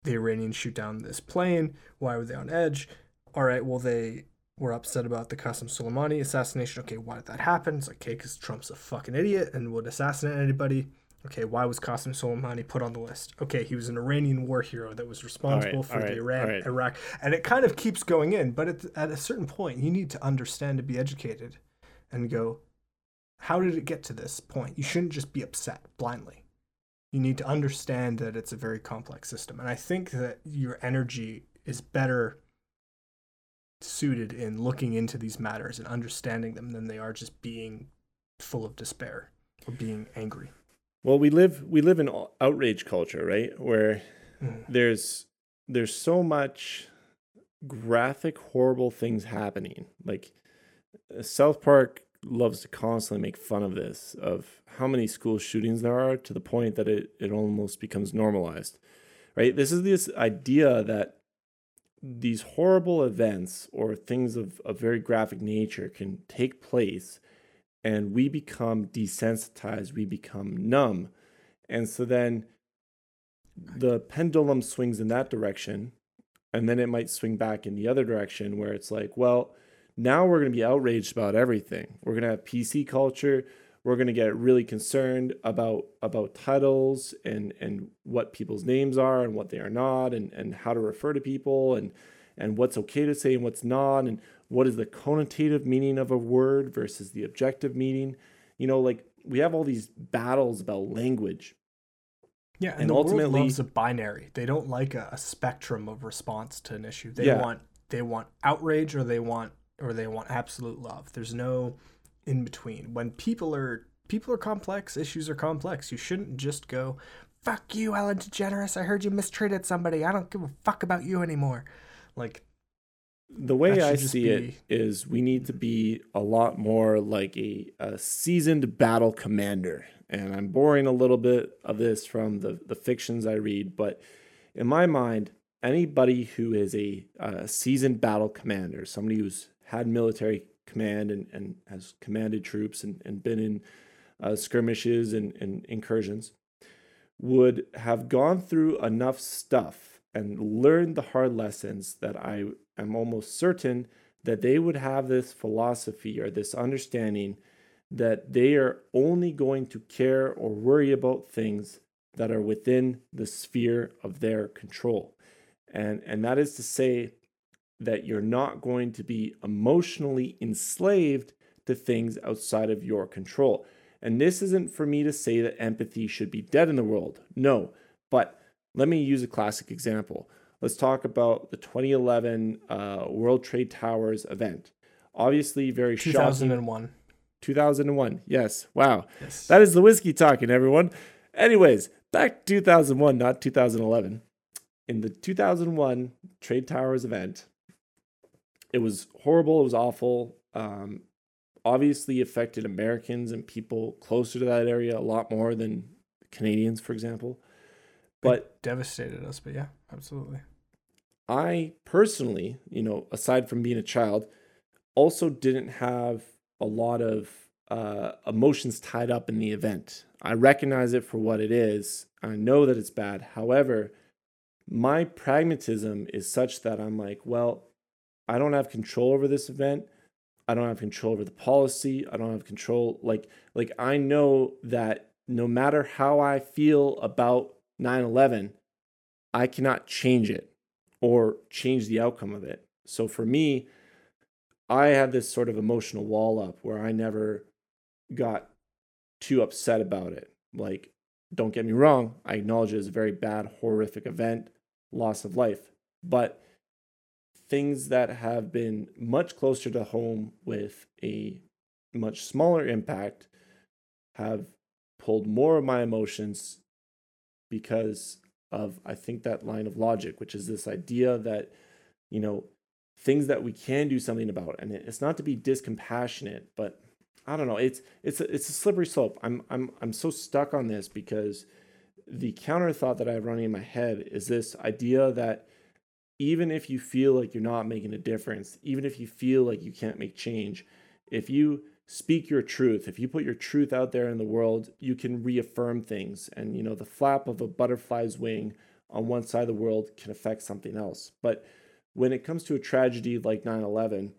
the iranians shoot down this plane? Why were they on edge? All right well they were upset about the Qasem Soleimani assassination. Okay, why did that happen? It's like, okay, because Trump's a fucking idiot and would assassinate anybody. Okay, why was Qasem Soleimani put on the list? Okay, he was an Iranian war hero that was responsible for all the Iran, right. Iraq, and it kind of keeps going in. But at, at a certain point, you need to understand to be educated, and go, how did it get to this point? You shouldn't just be upset blindly. You need to understand that it's a very complex system, and I think that your energy is better suited in looking into these matters and understanding them than they are just being full of despair or being angry. Well, we live we live in outrage culture, right? Where Mm. there's there's so much graphic horrible things happening. Like uh, South Park loves to constantly make fun of this of how many school shootings there are to the point that it it almost becomes normalized. Right? This is this idea that these horrible events or things of a very graphic nature can take place and we become desensitized, we become numb. And so then the pendulum swings in that direction, and then it might swing back in the other direction where it's like, well, now we're going to be outraged about everything. We're going to have PC culture. We're going to get really concerned about about titles and and what people's names are and what they are not and and how to refer to people and and what's okay to say and what's not and what is the connotative meaning of a word versus the objective meaning. You know, like we have all these battles about language. Yeah, and, And ultimately- loves a binary. They don't like a, a spectrum of response to an issue. They Yeah. want they want outrage or they want or they want absolute love. There's no in between. When people are people are complex, issues are complex. You shouldn't just go, "Fuck you, Ellen DeGeneres. I heard you mistreated somebody. I don't give a fuck about you anymore." Like the way I see it is we need to be a lot more like a, a seasoned battle commander. And I'm borrowing a little bit of this from the, the fictions I read, but in my mind, anybody who is a, a seasoned battle commander, somebody who's had military command and, and has commanded troops and, and been in uh, skirmishes and, and incursions, would have gone through enough stuff and learned the hard lessons that I am almost certain that they would have this philosophy or this understanding that they are only going to care or worry about things that are within the sphere of their control. And, and that is to say that you're not going to be emotionally enslaved to things outside of your control. And this isn't for me to say that empathy should be dead in the world. No. But let me use a classic example. Let's talk about the 2011 uh, World Trade Towers event. Obviously, very shocking. 2001. 2001. Yes. Wow. Yes. That is the whiskey talking, everyone. Anyways, back to 2001, not 2011. In the 2001 Trade Towers event, it was horrible. It was awful. Um, obviously affected Americans and people closer to that area a lot more than Canadians, for example. But devastated us, but yeah, absolutely. I personally, you know, aside from being a child, also didn't have a lot of uh, emotions tied up in the event. I recognize it for what it is. I know that it's bad. However, my pragmatism is such that I'm like, well, I don't have control over this event. I don't have control over the policy. I don't have control like like I know that no matter how I feel about 9/11, I cannot change it or change the outcome of it. So for me, I had this sort of emotional wall up where I never got too upset about it. Like, don't get me wrong, I acknowledge it as a very bad, horrific event, loss of life. But things that have been much closer to home with a much smaller impact have pulled more of my emotions because of I think that line of logic, which is this idea that, you know, things that we can do something about. And it's not to be discompassionate, but I don't know. It's it's a, it's a slippery slope. I'm I'm I'm so stuck on this because the counter thought that I have running in my head is this idea that even if you feel like you're not making a difference, even if you feel like you can't make change, if you speak your truth, if you put your truth out there in the world, you can reaffirm things. And you know, the flap of a butterfly's wing on one side of the world can affect something else. But when it comes to a tragedy like 9 11,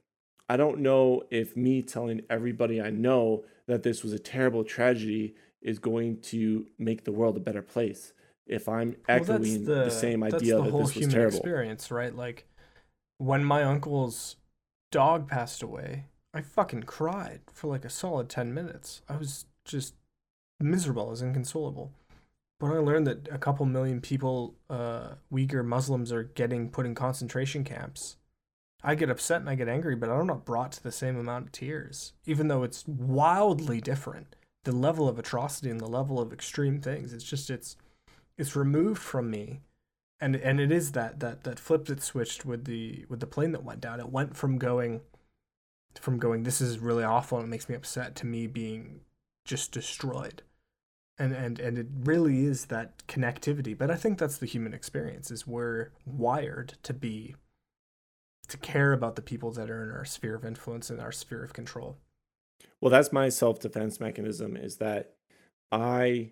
I don't know if me telling everybody I know that this was a terrible tragedy is going to make the world a better place. If I'm echoing well, the, the, same idea the that this was terrible. experience, right? Like when my uncle's dog passed away, I fucking cried for like a solid 10 minutes. I was just miserable, I was inconsolable. When I learned that a couple million people, uh, Uyghur Muslims, are getting put in concentration camps, I get upset and I get angry, but I'm not brought to the same amount of tears, even though it's wildly different. The level of atrocity and the level of extreme things, it's just, it's, it's removed from me. And, and it is that, that, that flip that switched with the, with the plane that went down. It went from going, from going, this is really awful and it makes me upset to me being just destroyed and and and it really is that connectivity but i think that's the human experience is we're wired to be to care about the people that are in our sphere of influence and our sphere of control well that's my self-defense mechanism is that i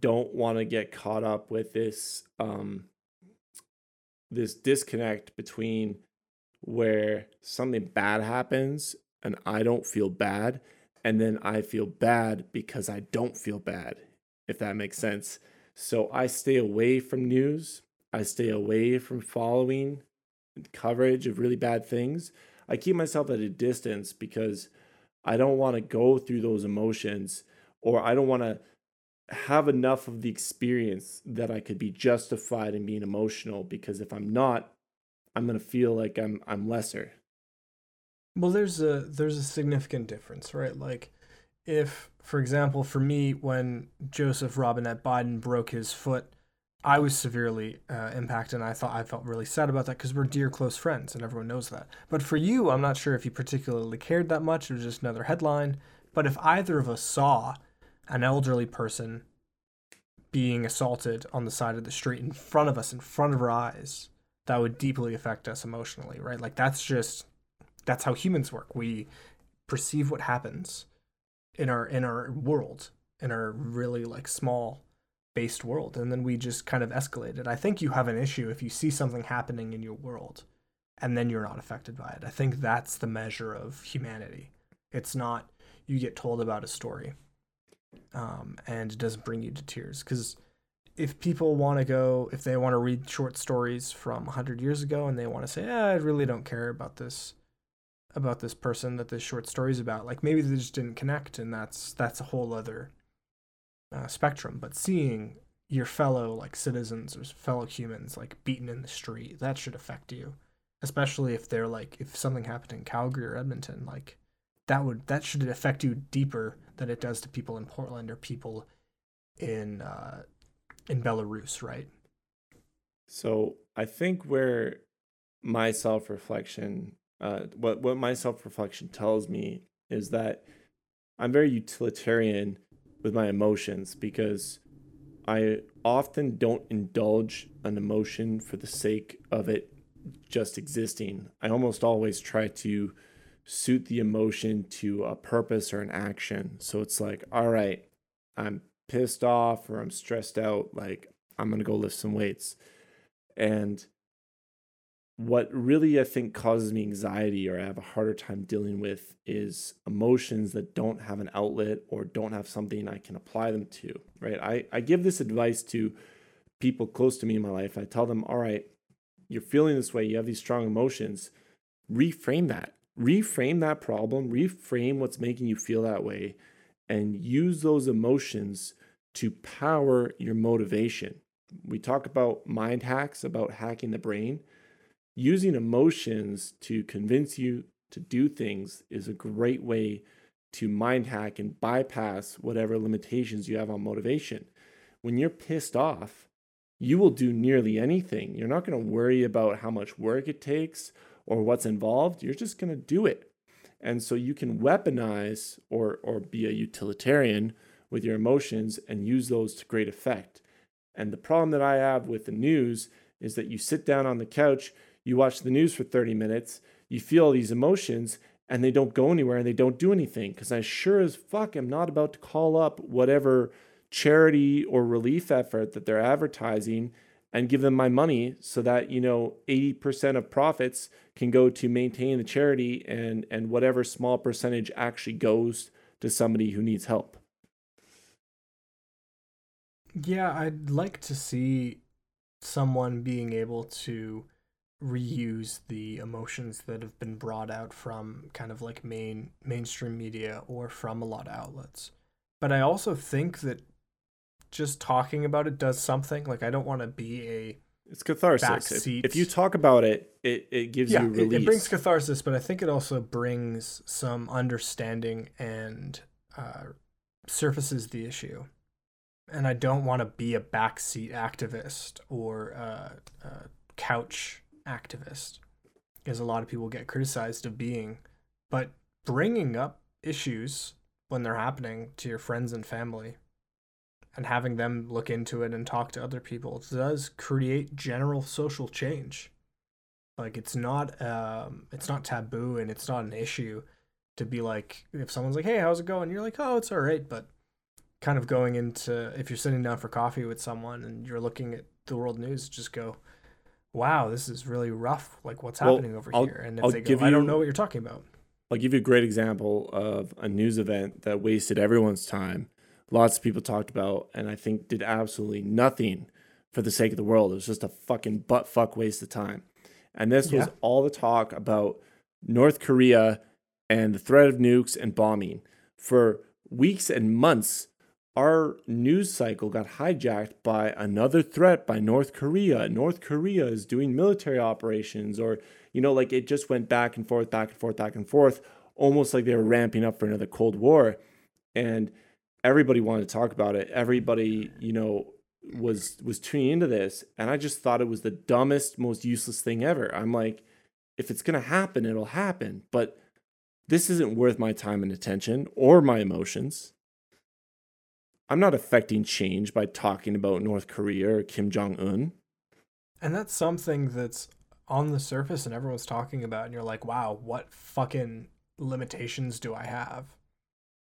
don't want to get caught up with this um this disconnect between where something bad happens and i don't feel bad and then I feel bad because I don't feel bad if that makes sense. So I stay away from news. I stay away from following coverage of really bad things. I keep myself at a distance because I don't want to go through those emotions or I don't want to have enough of the experience that I could be justified in being emotional because if I'm not, I'm to feel like I'm I'm lesser. Well, there's a there's a significant difference, right? Like if, for example, for me, when Joseph Robinette Biden broke his foot I was severely uh, impacted, and I thought I felt really sad about that because we're dear close friends, and everyone knows that. But for you, I'm not sure if you particularly cared that much. It was just another headline. But if either of us saw an elderly person being assaulted on the side of the street in front of us, in front of our eyes, that would deeply affect us emotionally, right? Like that's just that's how humans work. We perceive what happens in our in our world, in our really like small based world and then we just kind of escalated. I think you have an issue if you see something happening in your world and then you're not affected by it. I think that's the measure of humanity. It's not you get told about a story um, and it doesn't bring you to tears. Because if people want to go if they want to read short stories from 100 years ago and they want to say eh, i really don't care about this about this person that this short story is about like maybe they just didn't connect and that's that's a whole other uh, spectrum, but seeing your fellow like citizens or fellow humans like beaten in the street that should affect you, especially if they're like if something happened in Calgary or Edmonton, like that would that should affect you deeper than it does to people in Portland or people in uh, in Belarus, right? So I think where my self reflection, uh, what what my self reflection tells me is that I'm very utilitarian with my emotions because I often don't indulge an emotion for the sake of it just existing. I almost always try to suit the emotion to a purpose or an action. So it's like, all right, I'm pissed off or I'm stressed out, like I'm going to go lift some weights. And what really I think causes me anxiety or I have a harder time dealing with is emotions that don't have an outlet or don't have something I can apply them to, right? I, I give this advice to people close to me in my life. I tell them, all right, you're feeling this way, you have these strong emotions, reframe that. Reframe that problem, reframe what's making you feel that way, and use those emotions to power your motivation. We talk about mind hacks, about hacking the brain using emotions to convince you to do things is a great way to mind hack and bypass whatever limitations you have on motivation. When you're pissed off, you will do nearly anything. You're not going to worry about how much work it takes or what's involved. You're just going to do it. And so you can weaponize or, or be a utilitarian with your emotions and use those to great effect. And the problem that I have with the news is that you sit down on the couch, you watch the news for 30 minutes, you feel these emotions, and they don't go anywhere and they don't do anything. Because I sure as fuck am not about to call up whatever charity or relief effort that they're advertising and give them my money so that you know 80% of profits can go to maintain the charity and and whatever small percentage actually goes to somebody who needs help yeah i'd like to see someone being able to reuse the emotions that have been brought out from kind of like main mainstream media or from a lot of outlets. But I also think that just talking about it does something. Like I don't want to be a it's catharsis. If, if, you talk about it, it, it gives yeah, you release. It, it brings catharsis, but I think it also brings some understanding and uh, surfaces the issue. And I don't want to be a backseat activist or a, a couch activist, as a lot of people get criticized of being. But bringing up issues when they're happening to your friends and family and having them look into it and talk to other people does create general social change. Like it's not um it's not taboo and it's not an issue to be like if someone's like, "Hey, how's it going?" you're like, "Oh, it's all right," but kind of going into if you're sitting down for coffee with someone and you're looking at the world news, just go, wow, this is really rough. Like, what's well, happening over I'll, here? And if I'll they go, I don't know what you're talking about. I'll give you a great example of a news event that wasted everyone's time. Lots of people talked about, and I think did absolutely nothing for the sake of the world. It was just a fucking butt fuck waste of time. And this yeah. was all the talk about North Korea and the threat of nukes and bombing. For weeks and months, our news cycle got hijacked by another threat by North Korea. North Korea is doing military operations, or, you know, like it just went back and forth, back and forth, back and forth, almost like they were ramping up for another Cold War. And everybody wanted to talk about it. Everybody, you know, was was tuning into this and I just thought it was the dumbest, most useless thing ever. I'm like, if it's gonna happen, it'll happen. But this isn't worth my time and attention or my emotions. I'm not affecting change by talking about North Korea or Kim Jong Un. And that's something that's on the surface and everyone's talking about, and you're like, wow, what fucking limitations do I have?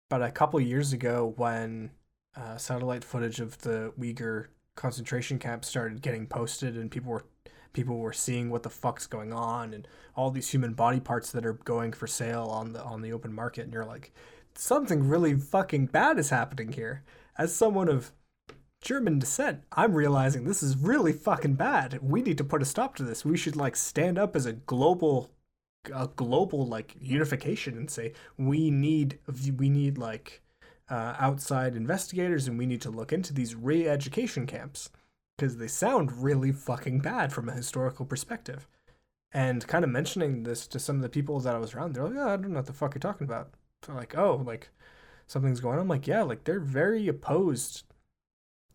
But a couple years ago, when uh, satellite footage of the Uyghur concentration camps started getting posted, and people were people were seeing what the fuck's going on, and all these human body parts that are going for sale on the on the open market, and you're like, something really fucking bad is happening here. As someone of German descent, I'm realizing this is really fucking bad. We need to put a stop to this. We should like stand up as a global a global like unification and say we need we need like uh, outside investigators and we need to look into these re-education camps because they sound really fucking bad from a historical perspective. And kind of mentioning this to some of the people that I was around, they're like, oh, I don't know what the fuck you're talking about. they're like, oh, like something's going on. I'm like, yeah, like they're very opposed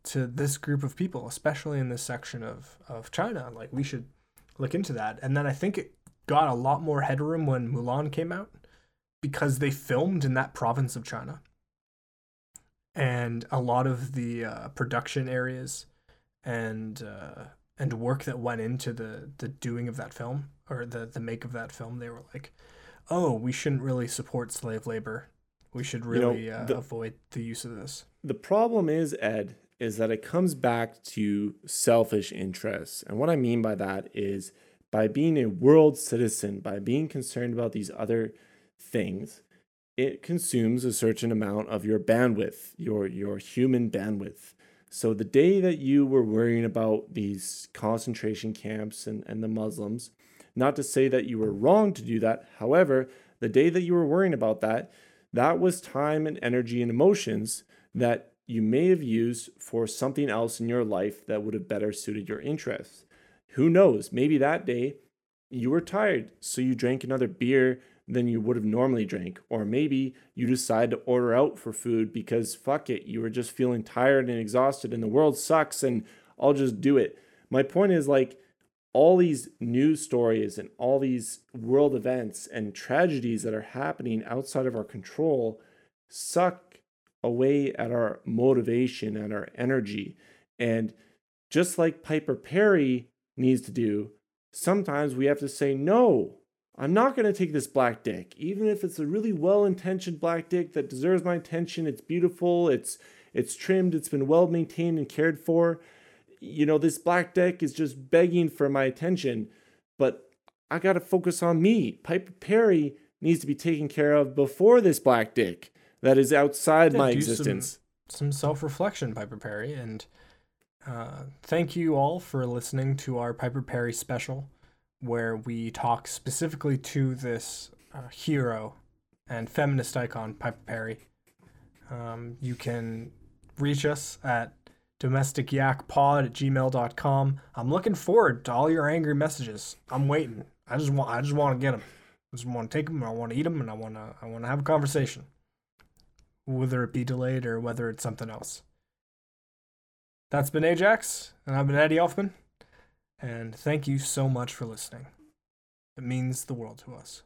to this group of people, especially in this section of, of China. Like we should look into that. And then I think it got a lot more headroom when Mulan came out because they filmed in that province of China. And a lot of the uh, production areas and uh, and work that went into the the doing of that film or the the make of that film, they were like, "Oh, we shouldn't really support slave labor. We should really you know, the, uh, avoid the use of this." The problem is, Ed, is that it comes back to selfish interests. And what I mean by that is by being a world citizen, by being concerned about these other things, it consumes a certain amount of your bandwidth, your your human bandwidth. So the day that you were worrying about these concentration camps and, and the Muslims, not to say that you were wrong to do that, however, the day that you were worrying about that, that was time and energy and emotions that you may have used for something else in your life that would have better suited your interests. Who knows? Maybe that day you were tired, so you drank another beer than you would have normally drank. Or maybe you decided to order out for food because fuck it, you were just feeling tired and exhausted and the world sucks and I'll just do it. My point is like all these news stories and all these world events and tragedies that are happening outside of our control suck away at our motivation and our energy. And just like Piper Perri needs to do, sometimes we have to say, no, I'm not going to take this black dick. Even if it's a really well intentioned black dick that deserves my attention, it's beautiful, it's it's trimmed, it's been well maintained and cared for. You know, this black dick is just begging for my attention, but I got to focus on me. Piper Perri needs to be taken care of before this black dick that is outside yeah, my existence. Some, some self reflection, Piper Perri. And uh, thank you all for listening to our Piper Perri special, where we talk specifically to this uh, hero and feminist icon, Piper Perri. Um, you can reach us at domesticyakpod at gmail.com. I'm looking forward to all your angry messages. I'm waiting. I just want I just want to get them. I just want to take them. I want to eat them, and I want to I want to have a conversation whether it be delayed or whether it's something else. That's been Ajax, and I've been Eddie Elfman, and thank you so much for listening. It means the world to us.